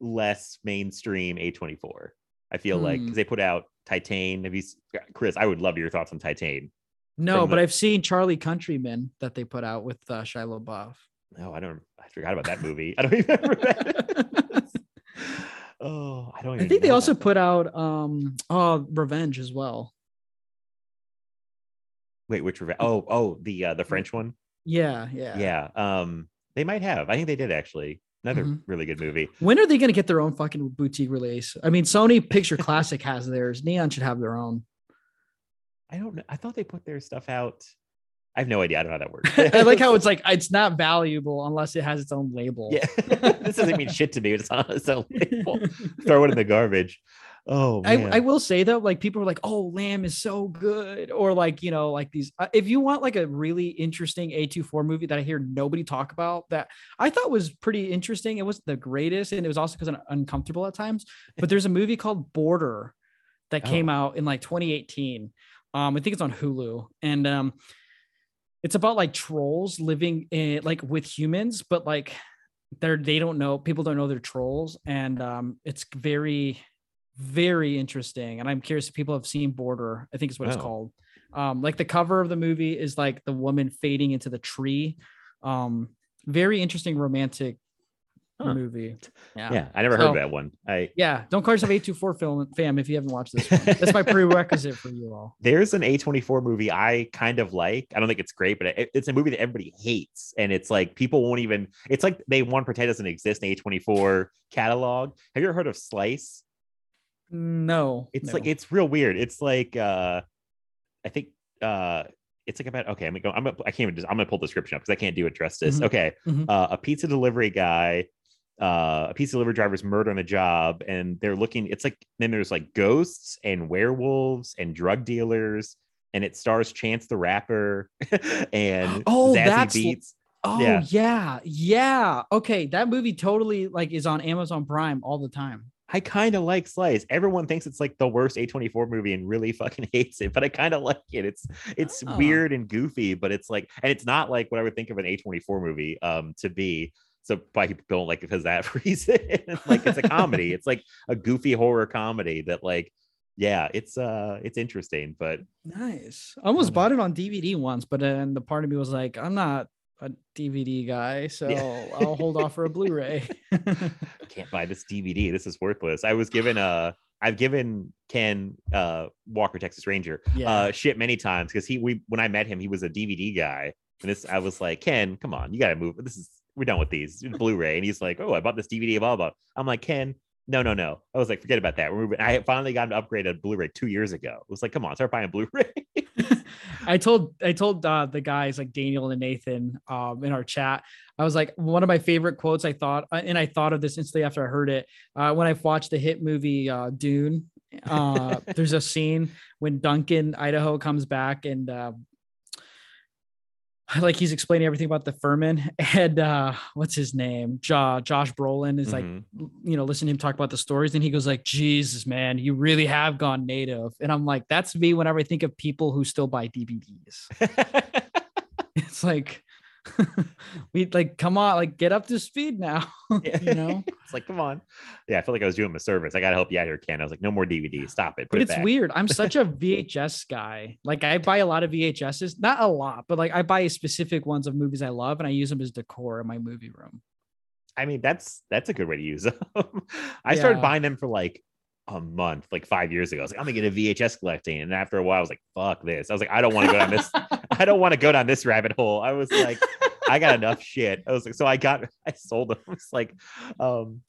less mainstream A24. I feel like
Hmm.
because they put out Titane. Have you Chris? I would love your thoughts on Titane.
No, but
the-
I've seen Charlie Countryman that they put out with uh, Shia LaBeouf.
No, I don't. I forgot about that movie. I don't even remember that. oh, I don't.
I think they also
that.
put out um oh Revenge as well.
Wait, which revenge? Oh, oh, the uh, the French one.
Yeah, yeah.
Yeah. Um, they might have. I think they did actually. Another
Mhm.
really good movie.
When are they going to get their own fucking boutique release? I mean, Sony Picture Classic has theirs. Neon should have their own.
I don't know. I thought they put their stuff out. I have no idea. I don't know how that works.
I like how it's like it's not valuable unless it has its own label.
Yeah, this doesn't mean shit to me. It's on its own label. Throw it in the garbage. Oh
I,
man.
I will say though, like people are like, "Oh, Lamb is so good," or like you know, like these. Uh, if you want like a really interesting A24 movie that I hear nobody talk about, that I thought was pretty interesting. It wasn't the greatest, and it was also because I'm uncomfortable at times. But there's a movie called Border that came
Oh.
out in like 2018. Um, I think it's on Hulu, and um, it's about like trolls living in like with humans, but like they're they don't know people don't know they're trolls, and um, it's very very interesting and i'm curious if people have seen border i think is what it's
Oh.
called um like the cover of the movie is like the woman fading into the tree um very interesting romantic
Huh.
movie yeah.
yeah, I never
So-
heard that one. I
yeah don't call yourself A24 film fam if you haven't watched this one that's my prerequisite for you all
there's an A24 movie I kind of like. I don't think it's great, but it, it's a movie that everybody hates, and it's like people won't even. It's like they want to pretend it doesn't exist in A24 catalog. Have you ever heard of Slice?
No
It's
no.
like it's real weird. It's like uh I think uh it's like about okay, I'm gonna go, I'm gonna I can't even just I'm gonna pull the description up because I can't do it justice.
Mhm.
Okay.
Mhm.
Uh a pizza delivery guy, uh a pizza delivery driver's murder on the job, and they're looking, it's like then there's like ghosts and werewolves and drug dealers, and it stars Chance the Rapper and
Oh,
Zazie
that's-
Beetz.
oh
yeah.
yeah. yeah okay that movie totally like is on amazon prime all the time
I kind of like Slice. Everyone thinks it's like the worst A24 movie and really fucking hates it, but I kind of like it. It's it's
Oh.
weird and goofy, but it's like and it's not like what I would think of an A24 movie um to be. So why people don't like it because that reason. like it's a comedy. It's like a goofy horror comedy that like yeah, it's uh it's interesting, but
Nice. I almost
know.
bought it on DVD once, but then the part of me was like, I'm not a DVD guy, so
Yeah.
I'll hold off for a Blu-ray.
can't buy this DVD. This is worthless. I was given uh I've given Ken uh Walker Texas Ranger
Yeah.
uh shit many times because he we when I met him he was a DVD guy and this I was like Ken come on you gotta move this is we're done with these Blu-ray and he's like oh I bought this DVD blah blah. blah. I'm like Ken no no no I was like forget about that we're moving I finally got him to upgrade a Blu-ray two years ago it was like come on start buying Blu-ray
I told I told uh, the guys like Daniel and Nathan um, in our chat. I was like one of my favorite quotes. I thought, uh, and I thought of this instantly after I heard it uh, when I watched the hit movie uh, Dune. Uh, there's a scene when Duncan Idaho comes back and uh, like he's explaining everything about the Fremen and uh, what's his name? Jo- Josh Brolin is like
Mhm.
you know, listen to him talk about the stories, and he goes like, "Jesus, man, you really have gone native." And I'm like, that's me whenever I think of people who still buy DVDs. It's like, we like, come on, like, get up to speed now. you know,
it's like come on yeah I felt like I was doing a service I gotta help you out here Ken I was like no more DVD stop it
but
put it
it's
back.
weird. I'm such a VHS guy. Like, I buy a lot of VHSs, not a lot, but like, I buy specific ones of movies I love, and I use them as decor in my movie room.
I mean, that's that's a good way to use them. I started buying them for like a month, like five years ago. I was like, I'm gonna get a VHS collecting, and after a while, I was like, "Fuck this!" I was like, "I don't want to go down this. I don't want to go down this rabbit hole." I was like, "I got enough shit." I was like, so I got, I sold them. It's like, um,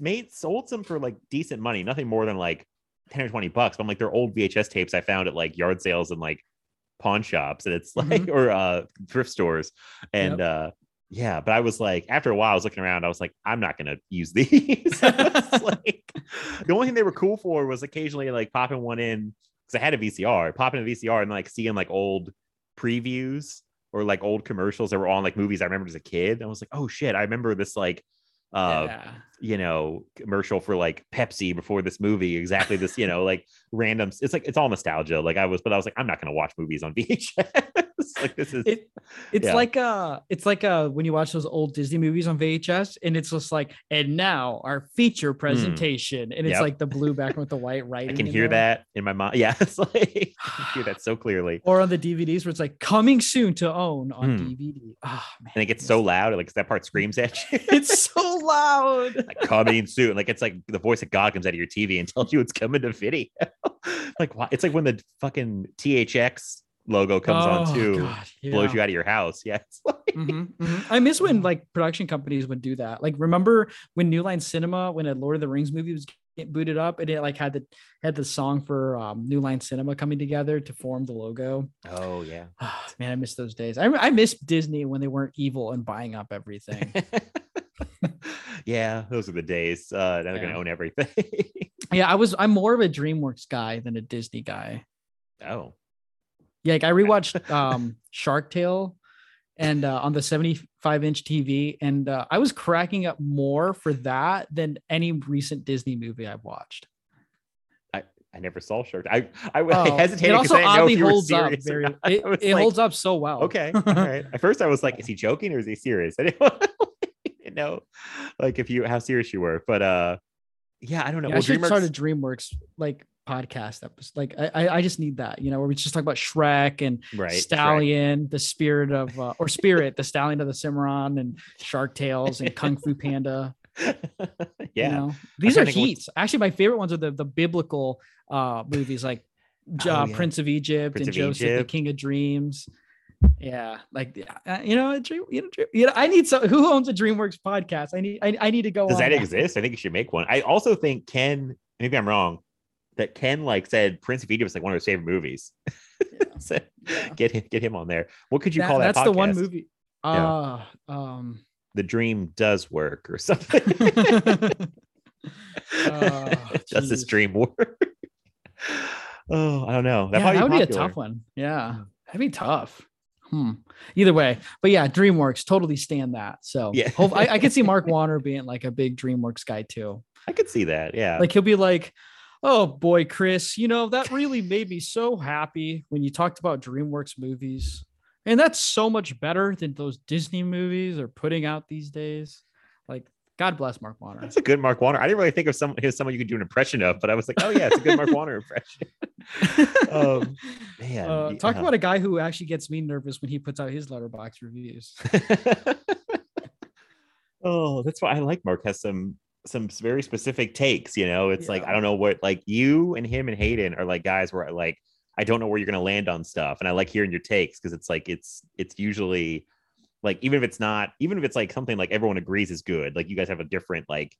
made sold some for like decent money, nothing more than like ten or twenty bucks. But I'm like, they're old VHS tapes I found at like yard sales and like pawn shops, and it's like or uh thrift stores, and uh yeah, but I was like, after a while, I was looking around. I was like, I'm not gonna use these. Like, the only thing they were cool for was occasionally like popping one in because I had a VCR, popping a VCR and like seeing like old previews or like old commercials that were on like movies I remembered as a kid. I was like, oh shit, I remember this like uh
yeah.
you know commercial for like Pepsi before this movie. Exactly this, you know, like random. It's like it's all nostalgia. Like I was, but I was like, I'm not gonna watch movies on VHS. like this is
it it's
Yeah.
like uh it's like uh when you watch those old Disney movies on VHS and it's just like and now our feature presentation and it's
Hmm. Yep.
like the blue background with the white writing.
I can hear
there.
that in my mind. Yeah, it's like I can hear that so clearly.
Or on the DVDs where it's like coming soon to own on
Hmm.
DVD. Ah man,
And it gets so loud, like that part screams at you.
it's so loud.
like coming soon. Like it's like the voice of God comes out of your TV and tells you it's coming to video. like why? It's like when the fucking THX logo comes on
Oh,
too,
God,
blows you out of your house. Yeah, like
Mhm, mhm. I miss when like production companies would do that. Like remember when New Line Cinema, when a Lord of the Rings movie was getting booted up, and it like had the had the song for um, New Line Cinema coming together to form the logo.
oh yeah.
Ah, man, I miss those days. I I miss Disney when they weren't evil and buying up everything.
yeah, those are the days. Uh, now they're
Yeah.
gonna own everything.
yeah, I was. I'm more of a DreamWorks guy than a Disney guy.
oh,
Yeah, like I rewatched um, Shark Tale, and uh, on the 75 inch TV, and uh, I was cracking up more for that than any recent Disney movie I've watched.
I I never saw Shark. I I,
Oh,
I hesitated
it
because
also
I didn't know
oddly
if you
holds up very. It,
I
it
like,
holds up so well.
Okay, all right. At first, I was like, "Is he joking or is he serious?" I didn't know, like if you how serious you were. But uh, yeah, I don't know.
Yeah, I
Well,
should start a
DreamWorks-
DreamWorks like podcast episode. Like I, I, I just need that, you know, where we just talk about Shrek and
right, Shrek.
Stallion, the spirit of uh, or Spirit, the Stallion of the Cimarron, and Shark Tales and Kung Fu Panda.
yeah,
You know, these are heats. Actually, my favorite ones are the the biblical uh movies like
Oh,
uh,
yeah.
Prince of Egypt
Prince
and
of
Joseph, the King of Dreams. Yeah, like yeah, uh, you know, a dream, you know, dream, you know, I need some. Who owns a DreamWorks podcast? I need, I, I need to go.
Does
on
that exist? I think you should make one. I also think Ken. Maybe I'm wrong. That Ken like said Prince of Egypt is like one of his favorite movies. So,
Yeah.
get him, get him on there. What could you
That-
call that?
That's the one
podcast?
movie.
Yeah.
Uh, um,
The dream does work or something.
Oh,
does this dream work? oh, I don't know.
yeah, that would be a tough one. Yeah, that'd be tough. Hmm. Either way, but yeah, DreamWorks totally stand that. So
Yeah.
hope, I, I could see Mark Warner being like a big DreamWorks guy too.
I could see that. Yeah.
Like he'll be like, "Oh boy, Chris, you know that really made me so happy when you talked about DreamWorks movies, and that's so much better than those Disney movies are putting out these days. Like, God bless Mark Warner.
That's a good Mark Warner. I didn't really think of someone as someone you could do an impression of, but I was like, oh yeah, it's a good Mark Warner impression. um, man,
Uh, talk
yeah.
about a guy who actually gets me nervous when he puts out his Letterboxd reviews.
oh, that's why I like Mark has some some very specific takes. You know, it's like I don't know what like you and him and Hayden are like guys where like I don't know where you're gonna land on stuff, and I like hearing your takes because it's like it's it's usually like even if it's not even if it's like something like everyone agrees is good, like you guys have a different like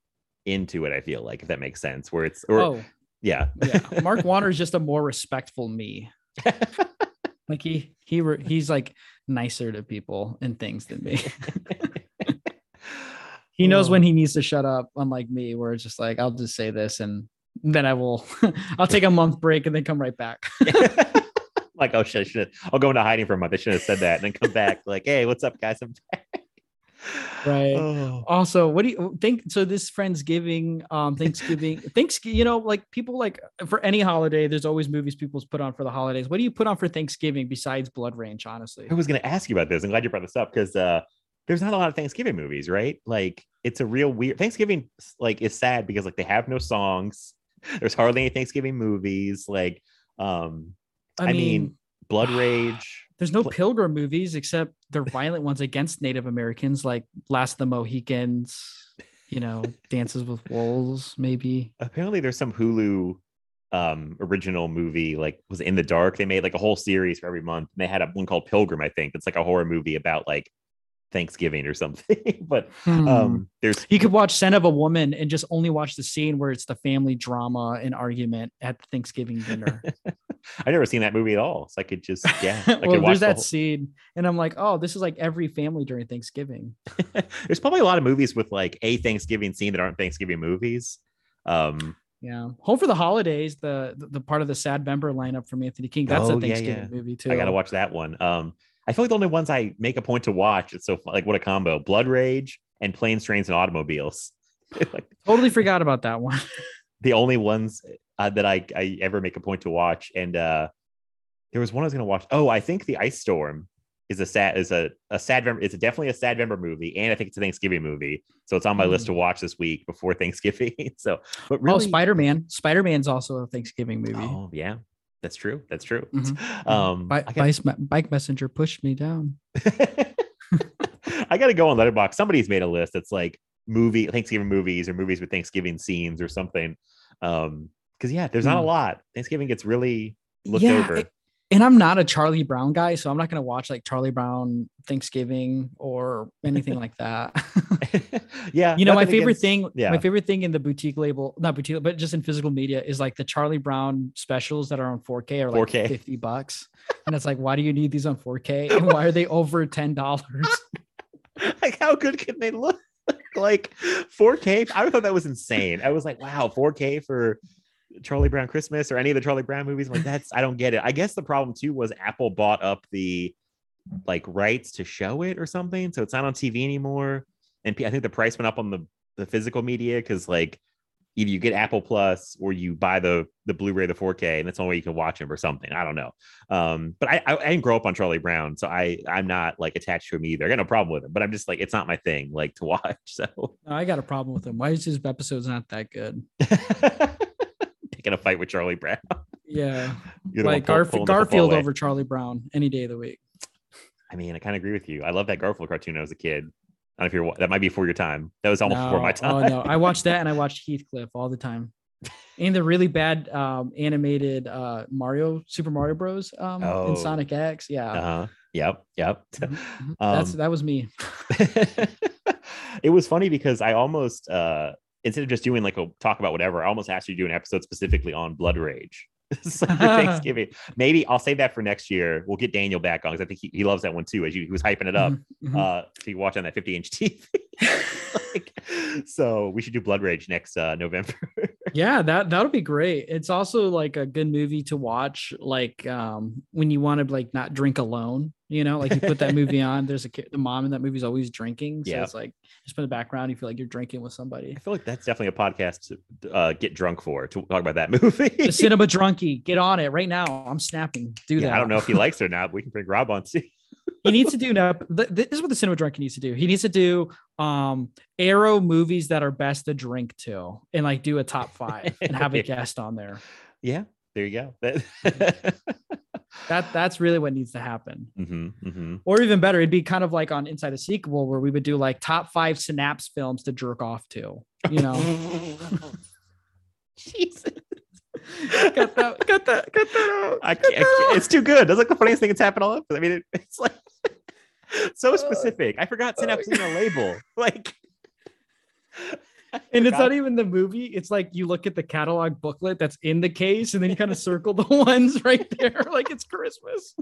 into it. I feel like if that makes sense, where it's or
oh,
yeah,
yeah. Mark Warner is just a more respectful me. like he he he's like nicer to people and things than me. he knows when he needs to shut up, unlike me, where it's just like I'll just say this and then I will I'll take a month break and then come right back.
like oh shit, I should I'll go into hiding for a month. I should have said that and then come back like, hey, what's up, guys? I'm back.
Right.
Oh.
also what do you think so this friendsgiving um thanksgiving thanks you know like people like for any holiday there's always movies people's put on for the holidays what do you put on for thanksgiving besides Blood Rage honestly
I was going to ask you about this. I'm glad you brought this up because uh, there's not a lot of Thanksgiving movies, right? Like it's a real weird Thanksgiving. Like is sad because like they have no songs. There's hardly any Thanksgiving movies. Like, um,
i,
I
mean,
mean, Blood Rage.
there's no pilgrim movies except they're violent ones against native americans like last of the mohicans you know dances with wolves maybe
Apparently, there's some Hulu um original movie like was in the dark they made like a whole series for every month and they had a one called pilgrim i think it's like a horror movie about like thanksgiving or something but
Hmm.
um there's
you could watch Scent of a Woman and just only watch the scene where it's the family drama and argument at the Thanksgiving dinner.
I've never seen that movie at all so i could just yeah I
well,
could watch
there's
the
that
whole-
scene, and I'm like, oh, this is like every family during Thanksgiving.
There's probably a lot of movies with like a Thanksgiving scene that aren't Thanksgiving movies. Um,
Yeah, Home for the Holidays, the the, part of the Sadvember lineup from Anthony King. That's
Oh,
a
yeah,
Thanksgiving
yeah.
movie too.
I gotta watch that one. Um, I feel like the only ones I make a point to watch. It's so fun, like what a combo: Blood Rage and Planes, Trains, and Automobiles. like
Totally forgot about that one.
the only ones uh, that I I ever make a point to watch. And uh, there was one I was gonna watch. Oh, I think the Ice Storm is a sad is a a sad. Vember- It's definitely a Sadvember movie, and I think it's a Thanksgiving movie. So it's on my list to watch this week before Thanksgiving. so, but really,
Oh, Spider Man. Spider Man's also a Thanksgiving movie.
Oh yeah, that's true. That's true.
Mhm.
Um,
Bi-
got,
Vice Me- bike messenger pushed me down.
I got to go on Letterboxd. Somebody's made a list that's like movie Thanksgiving movies or movies with Thanksgiving scenes or something. Um, because yeah, there's not a
Hmm.
lot. Thanksgiving gets really looked
Yeah,
over.
it- and I'm not a Charlie Brown guy, so I'm not gonna watch like Charlie Brown Thanksgiving or anything like that.
yeah,
you know, my favorite
against-
thing,
yeah.
my favorite thing in the boutique label, not boutique, but just in physical media is like the Charlie Brown specials that are on 4K are like
4K.
50 bucks. And it's like, why do you need these on 4K? And why are they over $10?
like how good can they look? like 4K. I thought that was insane. I was like, wow, 4K for Charlie Brown Christmas or any of the Charlie Brown movies. I'm like, that's I don't get it. I guess the problem too was Apple bought up the like rights to show it or something. So it's not on TV anymore. And I think the price went up on the, the physical media because like either you get Apple Plus or you buy the the Blu-ray, the 4K, and that's the only way you can watch them or something. I don't know. Um, but I, I I didn't grow up on Charlie Brown, so I I'm not like attached to him either. I got no problem with him, but I'm just like it's not my thing like to watch. So
I got a problem with him. Why is his episodes not that good?
picking a fight with Charlie Brown.
Yeah.
You're the one
like
pull-
Garf-
football
Garfield over Charlie Brown any day of the week.
I mean, I kind of agree with you. I love that Garfield cartoon when I was a kid. I don't know if you're that might be before your time. That was almost before my time.
Oh no, I watched that and I watched Heathcliff all the time. And the really bad um, animated uh, Mario Super Mario Bros. Um,
Oh.
in Sonic X. Yeah,
Uh-huh. Yep. Yep.
Mhm, mhm. that's
Um,
that was me.
it was funny because I almost uh instead of just doing like a talk about whatever, I almost asked you to do an episode specifically on Blood Rage. For Thanksgiving. Maybe I'll save that for next year. We'll get Daniel back on because I think he, he loves that one too, as you, he was hyping it up.
Mhm, mhm.
Uh, you watch on that 50 inch TV. Like, so we should do Blood Rage next uh, November.
yeah, that that'll be great. It's also like a good movie to watch, like um, when you want to like not drink alone. You know, like you put that movie on. There's a kid, the mom in that movie is always drinking, so
Yeah.
it's like just in the background. You feel like you're drinking with somebody.
I feel like that's definitely a podcast to uh, get drunk for to talk about that movie.
The Cinema Drunkie, get on it right now. I'm snapping. Do
Yeah,
that.
I don't know if he likes it or not. But we can bring Rob on too.
he needs to do now. This is what the cinema drunkie needs to do. He needs to do um arrow movies that are best to drink to and like do a top five and have a guest on there.
Yeah, there you go. That-
That that's really what needs to happen.
Mhm, mhm.
Or even better, it'd be kind of like on Inside a Sequel where we would do like top five synapse films to jerk off to. You know,
Jesus.
got that, got that, got that out.
I can't, I
that
can't- it's too good. That's like the funniest thing that's happened all up. I mean, it, it's like so
Uh,
specific. I forgot synapse in a label. Like, I
And it's not even the movie. It's like you look at the catalog booklet that's in the case, and then you kind of circle the ones right there, like it's Christmas.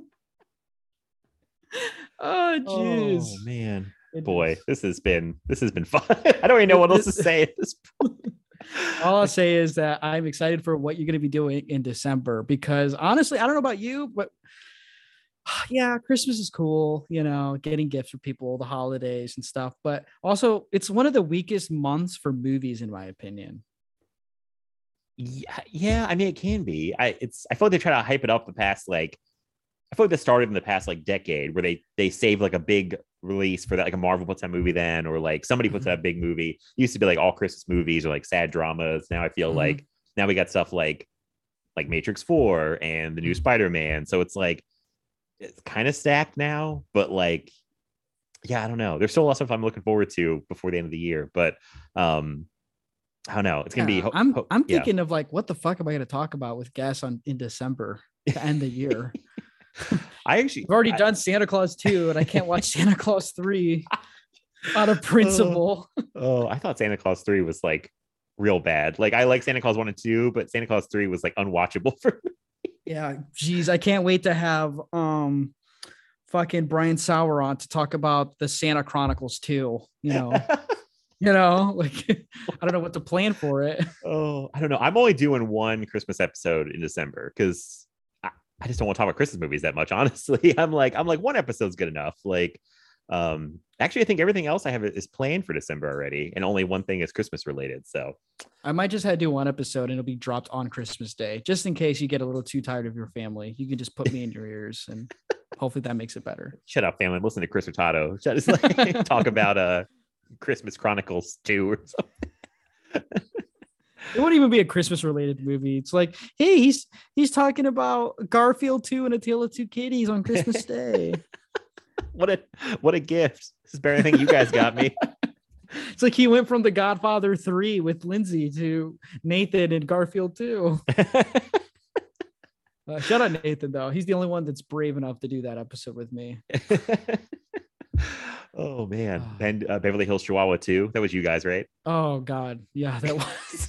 Oh, jeez.
Oh man,
It
boy,
is.
this has been this has been fun. I don't even know what else to say at this point.
All I'll say is that I'm excited for what you're going to be doing in December because honestly, I don't know about you, but yeah, Christmas is cool, you know, getting gifts for people, the holidays and stuff. But also, it's one of the weakest months for movies, in my opinion.
Yeah, yeah. I mean, it can be. I it's. I feel like they try to hype it up the past like. I feel like this started in the past like decade where they they save like a big release for that like a Marvel puts out a movie then or like somebody puts out a big movie. It used to be like all Christmas movies or like sad dramas. Now I feel
Mhm.
like now we got stuff like like Matrix Four and the new Spider Man. So it's like it's kind of stacked now, but like yeah, I don't know. There's still a lot of stuff I'm looking forward to before the end of the year, but um I don't know. It's gonna be. Ho-
I'm
ho-
I'm
yeah.
thinking of like what the fuck am I to talk about with guests on in December to end the year?
I actually
I've already
I-
done Santa Clause 2 and I can't watch Santa Clause 3 out of principle.
Oh, I thought Santa Clause 3 was like real bad. Like I like Santa Clause 1 and 2, but Santa Clause 3 was like unwatchable for me.
Yeah, geez, I can't wait to have um fucking Brian Sauer on to talk about the Santa Chronicles too. you know. you know, like I don't know what to plan for it.
oh, I don't know. I'm only doing one Christmas episode in December because I, I just don't want to talk about Christmas movies that much, honestly. I'm like, I'm like, one episode's good enough. Like, um, actually, I think everything else I have is planned for December already, and only one thing is Christmas related. So
I might just have to do one episode and it'll be dropped on Christmas Day, just in case you get a little too tired of your family. You can just put me in your ears and hopefully that makes it better.
shut up, family. Listen to Chris. Just like talk about uh Christmas Chronicles 2 or something.
It wouldn't even be a Christmas related movie. It's like, hey, he's he's talking about Garfield 2 and A Tale of Two Kitties on Christmas Day.
What a what a gift. This is better than anything you guys got me.
it's like he went from The Godfather 3 with Lindsay to Nathan and Garfield 2. Uh, shout out Nathan though. He's the only one that's brave enough to do that episode with me.
oh man.
Ah.
And uh, Beverly Hills Chihuahua 2. That was you guys, right?
Oh God, yeah, that was.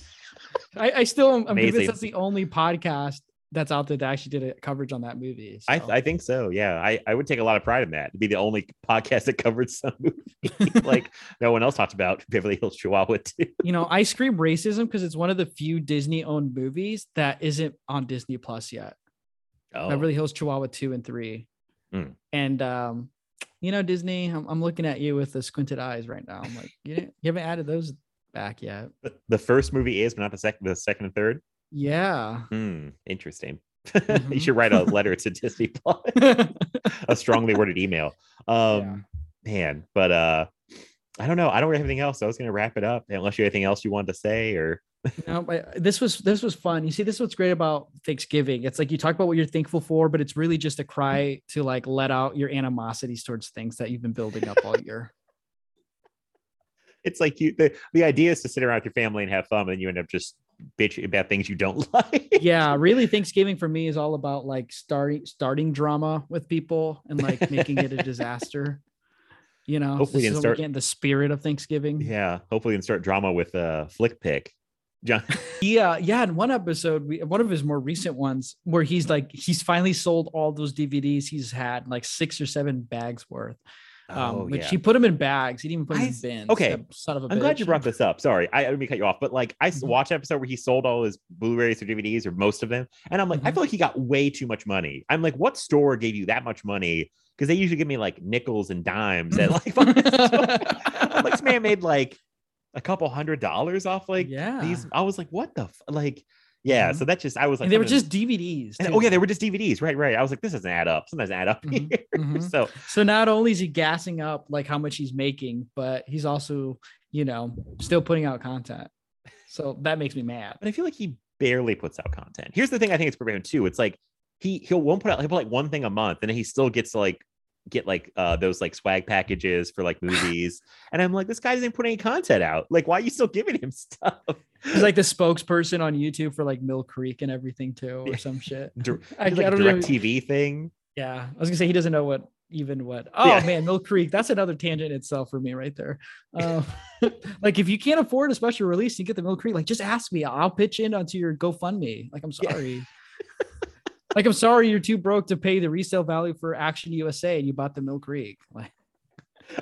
I, I still am I'm
Amazing.
convinced that's the only podcast that's out there that actually did a coverage on that movie.
I,
so.
I think so. Yeah. I, I would take a lot of pride in that. To be the only podcast that covered some movie. like no one else talked about Beverly Hills Chihuahua 2.
you know, I scream racism because it's one of the few Disney owned movies that isn't on Disney Plus yet.
Oh,
Beverly Hills Chihuahua 2 and 3.
Mm.
And um, you know, Disney, I'm, I'm looking at you with the squinted eyes right now. I'm like, you, you haven't added those back yet.
the first movie is, but not the second the second and third.
Yeah.
Hmm. Interesting.
Mhm.
you should write a letter to Disney Plus. a strongly worded email. Um, man, but uh, I don't know. I don't have anything else. So I was gonna wrap it up unless you have anything else you wanted to say or
No, but this was this was fun. You see, this is what's great about Thanksgiving. It's like you talk about what you're thankful for, but it's really just a cry to like let out your animosities towards things that you've been building up all year.
it's like you the, the idea is to sit around with your family and have fun, and you end up just bitching about things you don't like.
Yeah, really, Thanksgiving for me is all about like starting starting drama with people and like making it a disaster. You know,
Hopefully
is
start-
again the spirit of Thanksgiving.
yeah. Hopefully, can start drama with uh flick pick. John,
Yeah, yeah. In one episode, we, one of his more recent ones, where he's like, he's finally sold all those DVDs he's had, like six or seven bags worth. Um,
oh
which
yeah.
he put them in bags. He didn't even put them
I
in bins.
okay,
Son of a
I'm glad you brought this up. Sorry, I, I didn't mean cut you off, but like I s
Mhm.
watched an episode where he sold all his Blu-rays or DVDs or most of them, and I'm like, I
Mhm.
feel like he got way too much money. I'm like, what store gave you that much money? Because they usually give me like nickels and dimes at like. I'm like, this man made like a couple hundred dollars off like
yeah.
these. I was like, what the f-? like. Yeah,
Mhm.
so that just I was like,
and they were just DVDs.
and- oh yeah, they were just DVDs, right? Right. I was like, this doesn't add up. Something doesn't add up
Mhm,
here.
mhm.
so
So not only is he gassing up like how much he's making, but he's also, you know, still putting out content. So that makes me mad.
but I feel like he barely puts out content. Here's the thing I think it's for him too. It's like he he'll won't put out he'll put like one thing a month, and then he still gets to like get like uh those like swag packages for like movies. and I'm like, this guy doesn't put any content out. Like, why are you still giving him stuff?
He's like the spokesperson on YouTube for like Mill Creek and everything too, or some shit.
Dir-
I,
like
I
a
don't
direct
know.
TV thing.
Yeah, I was gonna say he doesn't know what even what. Oh
Yeah.
man, Mill Creek. That's another tangent itself for me right there. Um, like if you can't afford a special release, you get the Mill Creek. Like just ask me, I'll pitch in onto your GoFundMe. Like I'm
Yeah.
sorry. like I'm sorry you're too broke to pay the resale value for Action USA and you bought the Mill Creek. Like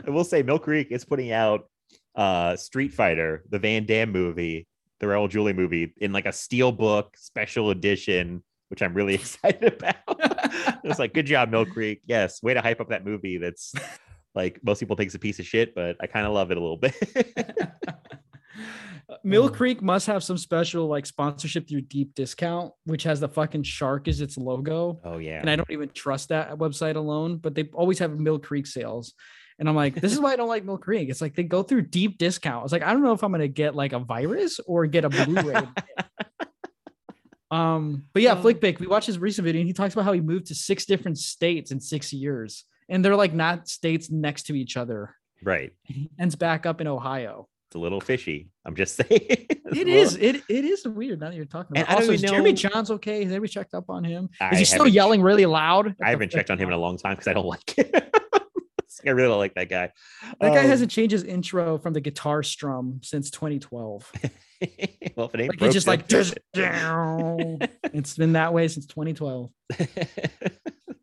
I will say Mill Creek is putting out uh Street Fighter, the Van Damme movie, the Raul Julia movie, in like a steel book special edition, which I'm really excited about. it's like, good job, Mill Creek. Yes, way to hype up that movie. That's like most people think it's a piece of shit, but I kind of love it a little bit.
Uh, Mill
Oh.
Creek must have some special like sponsorship through Deep Discount, which has the fucking shark as its logo.
oh yeah.
and I don't even trust that website alone, but they always have Mill Creek sales. And I'm like, this is why I don't like Mill Creek. It's like they go through deep discount. It's like, I don't know if I'm gonna get like a virus or get a Blu-ray. um, but yeah,
Um,
Flickpick, we watched his recent video and he talks about how he moved to six different states in six years. And they're like not states next to each other.
right.
He ends back up in Ohio.
It's a little fishy. I'm just saying.
it is. Little... It it is weird now that you're talking
And
about.
I don't
Also, is
even
Jeremy Jahns okay? Has anybody checked up on him?
I
Is he still yelling really loud?
I haven't checked on him in a long time because I don't like it. It's like, I really like that guy.
That guy
Um,
hasn't changed his intro from the guitar strum since 2012.
well, if it ain't
like,
broke,
just like just down. it's been that way since 2012.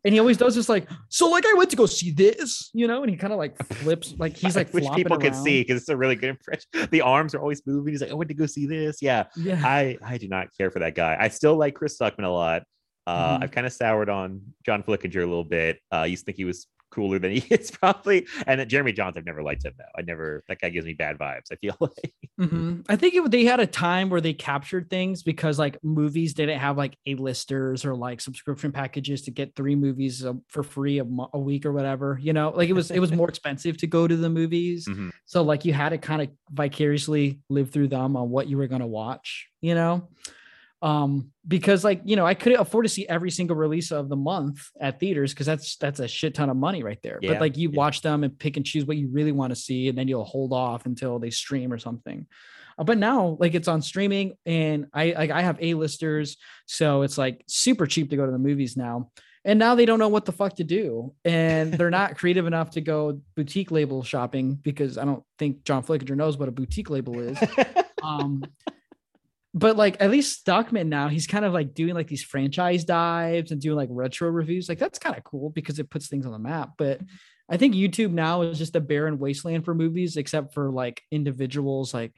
And he always does this like, so like I went to go see this, you know, and he kind of like flips, like he's like which
people could
around.
see because it's a really good impression. The arms are always moving. He's like, I went to go see this. Yeah,
Yeah.
I I do not care for that guy. I still like Chris Stuckmann a lot. Uh,
Mhm.
I've kind of soured on John Flickinger a little bit. Uh, I used to think he was cooler than he is probably. And Jeremy Jahns, I've never liked him though. I never that guy gives me bad vibes. I feel like
Mhm. I think it, they had a time where they captured things because like movies didn't have like A-listers or like subscription packages to get three movies uh, for free a, a week or whatever. You know, like it was it was more expensive to go to the movies.
Mhm.
So like you had to kind of vicariously live through them on what you were going to watch, you know? Um because like, you know, I couldn't afford to see every single release of the month at theaters because that's that's a shit ton of money right there.
Yeah,
But like you
yeah.
watch them and pick and choose what you really want to see and then you'll hold off until they stream or something. Uh, but now like it's on streaming and I like I have A-listers, so it's like super cheap to go to the movies now. And now they don't know what the fuck to do. And they're not creative enough to go boutique label shopping because I don't think John Flickinger knows what a boutique label is. Um, but like at least Stuckmann now, he's kind of like doing like these franchise dives and doing like retro reviews. Like that's kind of cool because it puts things on the map. But I think YouTube now is just a barren wasteland for movies, except for like individuals like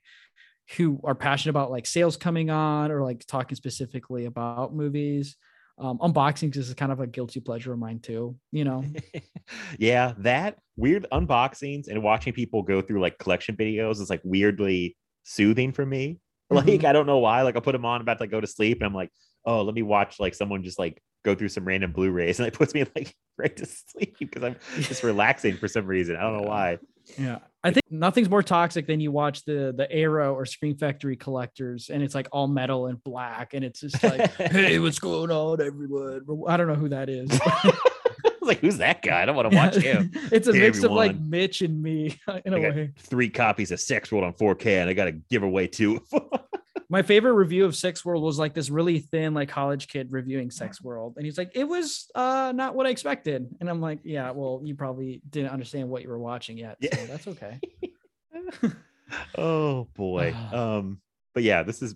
who are passionate about like sales coming on or like talking specifically about movies. Um, unboxings is kind of a guilty pleasure of mine too. You know,
yeah, that weird unboxings and watching people go through like collection videos is like weirdly soothing for me. Like
Mhm.
I don't know why. Like I put them on about to like, go to sleep, and I'm like, oh, let me watch like someone just like go through some random Blu-rays, and it puts me like right to sleep because I'm just relaxing for some reason. I don't know why.
Yeah, I think nothing's more toxic than you watch the the Arrow or Scream Factory collectors, and it's like all metal and black, and it's just like, hey, what's going on, everyone? I don't know who that is.
I was like, who's that guy? I don't want to watch him.
it's a
Hey,
mix of like. Mitch and me in a
I got
way.
three copies of Sex World on 4K, and I got to give away two.
My favorite review of Sex World was like this really thin, like college kid reviewing Sex World, and he's like, it was uh not what I expected, and I'm like, yeah, well, you probably didn't understand what you were watching yet,
Yeah.
so that's okay.
oh boy. Um, but yeah, this is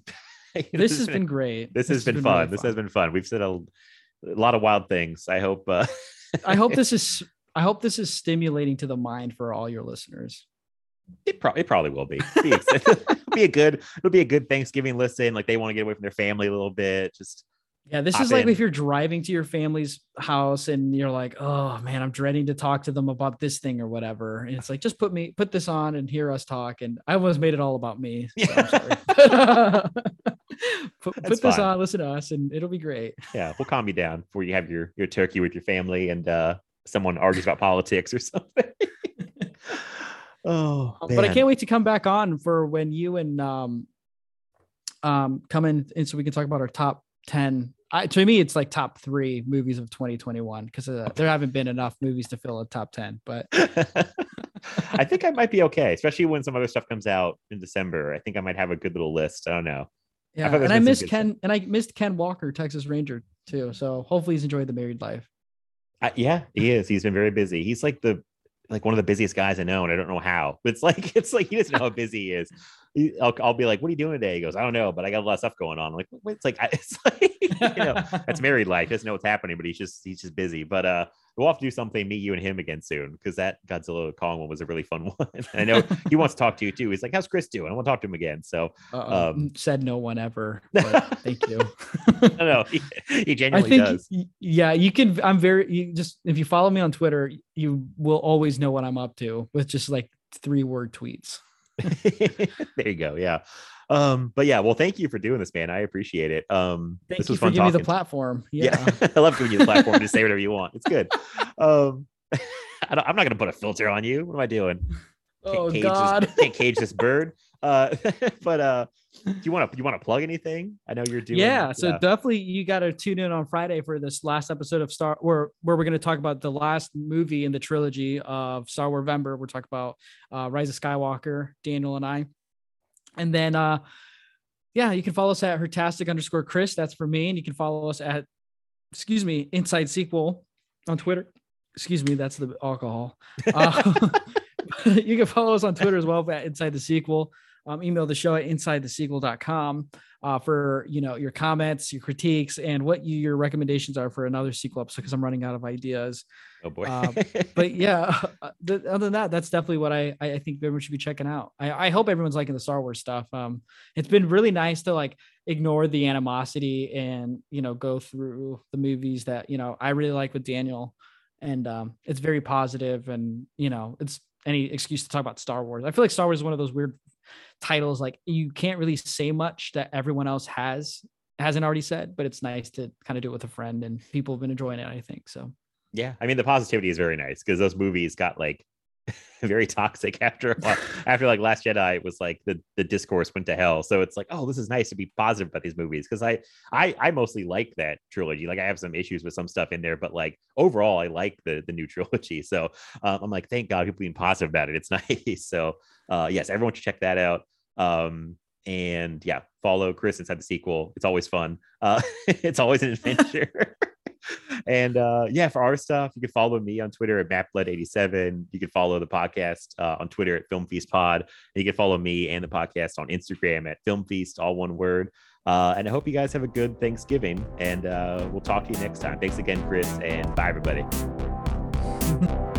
this has been great.
this has been, fun. This has been fun. We've said a, a lot of wild things. I hope. Uh,
I hope this is I hope this is stimulating to the mind for all your listeners.
it, pro- it probably will be. Be it'll be a good. It'll be a good Thanksgiving listen. Like they want to get away from their family a little bit. Just
Yeah, this
Hop
is like
in.
if you're driving to your family's house and you're like, oh man, I'm dreading to talk to them about this thing or whatever. And it's like, just put me put this on and hear us talk. And I almost made it all about me. So I'm sorry. put, put this
fine.
on, listen to us, and it'll be great.
Yeah, we'll calm you down before you have your your turkey with your family and uh someone argues about politics or something. oh,
Um, But I can't wait to come back on for when you and um um come in and so we can talk about our top 10 I, to me it's like top three movies of 2021 because uh, there haven't been enough movies to fill a top 10 but
I think I might be okay, especially when some other stuff comes out in December. I think I might have a good little list. I don't know.
yeah
there's
and i missed ken and i missed ken walker texas ranger too so hopefully he's enjoyed the married life
I, yeah, he is. He's been very busy. He's like the like one of the busiest guys I know, and I don't know how. But it's like it's like he doesn't know how busy he is. He, I'll, I'll be like, "What are you doing today?" He goes, "I don't know, but I got a lot of stuff going on." I'm like, "What?" It's like I, it's like you know, that's married life. He doesn't know what's happening, but he's just he's just busy. But uh, we'll have to do something, meet you, and him again soon, because that Godzilla Kong one was a really fun one. And I know he wants to talk to you too. He's like, "How's Chris doing?" I want to talk to him again. So Um,
said no one ever but thank you
I know. He, he
I
genuinely
think,
does.
yeah, you can. I'm very, you just, if you follow me on Twitter, you will always know what I'm up to with just like three word tweets.
there you go. Yeah. Um, but yeah, well, thank you for doing this, man. I appreciate it. Um,
Thank
this
you
was fun
giving me the platform.
Yeah,
Yeah.
I love giving you the platform to say whatever you want. It's good. Um, I don't, I'm not going to put a filter on you. What am I doing? Can't
oh
cage
God.
This, can't cage this bird. Uh, but uh, do you want to you want to plug anything? I know you're doing.
yeah. So definitely you got to tune in on Friday for this last episode of Star where where we're going to talk about the last movie in the trilogy of Star Wars November. We're talking about uh, Rise of Skywalker, Daniel and I. And then uh yeah, you can follow us at hertastic underscore Chris. That's for me. And you can follow us at excuse me, Inside Sequel on Twitter. Excuse me, that's the alcohol. Uh, you can follow us on Twitter as well at Inside the Sequel. Um, email the show at insidethesequel.com uh, for you know your comments, your critiques, and what you, your recommendations are for another sequel episode because I'm running out of ideas.
oh boy.
uh, But yeah, uh, th- other than that, that's definitely what I I I think everyone should be checking out. I, I hope everyone's liking the Star Wars stuff. Um, it's been really nice to like ignore the animosity and you know go through the movies that you know I really like with Daniel, and um, it's very positive and you know it's any excuse to talk about Star Wars. I feel like Star Wars is one of those weird titles like you can't really say much that everyone else has hasn't already said, but it's nice to kind of do it with a friend and people have been enjoying it. I think so.
yeah, I mean the positivity is very nice because those movies got like very toxic after a while. after like Last Jedi it was like the the discourse went to hell. So it's like, oh, this is nice to be positive about these movies because I I I mostly like that trilogy. Like I have some issues with some stuff in there, but like overall I like the the new trilogy. So um, I'm like, thank God people being positive about it. It's nice. So uh, yes, everyone should check that out. Um, and yeah, follow Chris inside the sequel. It's always fun. Uh, it's always an adventure. And uh, yeah, for our stuff, you can follow me on Twitter at MapBlood87. You can follow the podcast uh, on Twitter at Film Feast Pod. And you can follow me and the podcast on Instagram at Film Feast, all one word. Uh, and I hope you guys have a good Thanksgiving. And uh, we'll talk to you next time. Thanks again, Chris, and bye, everybody.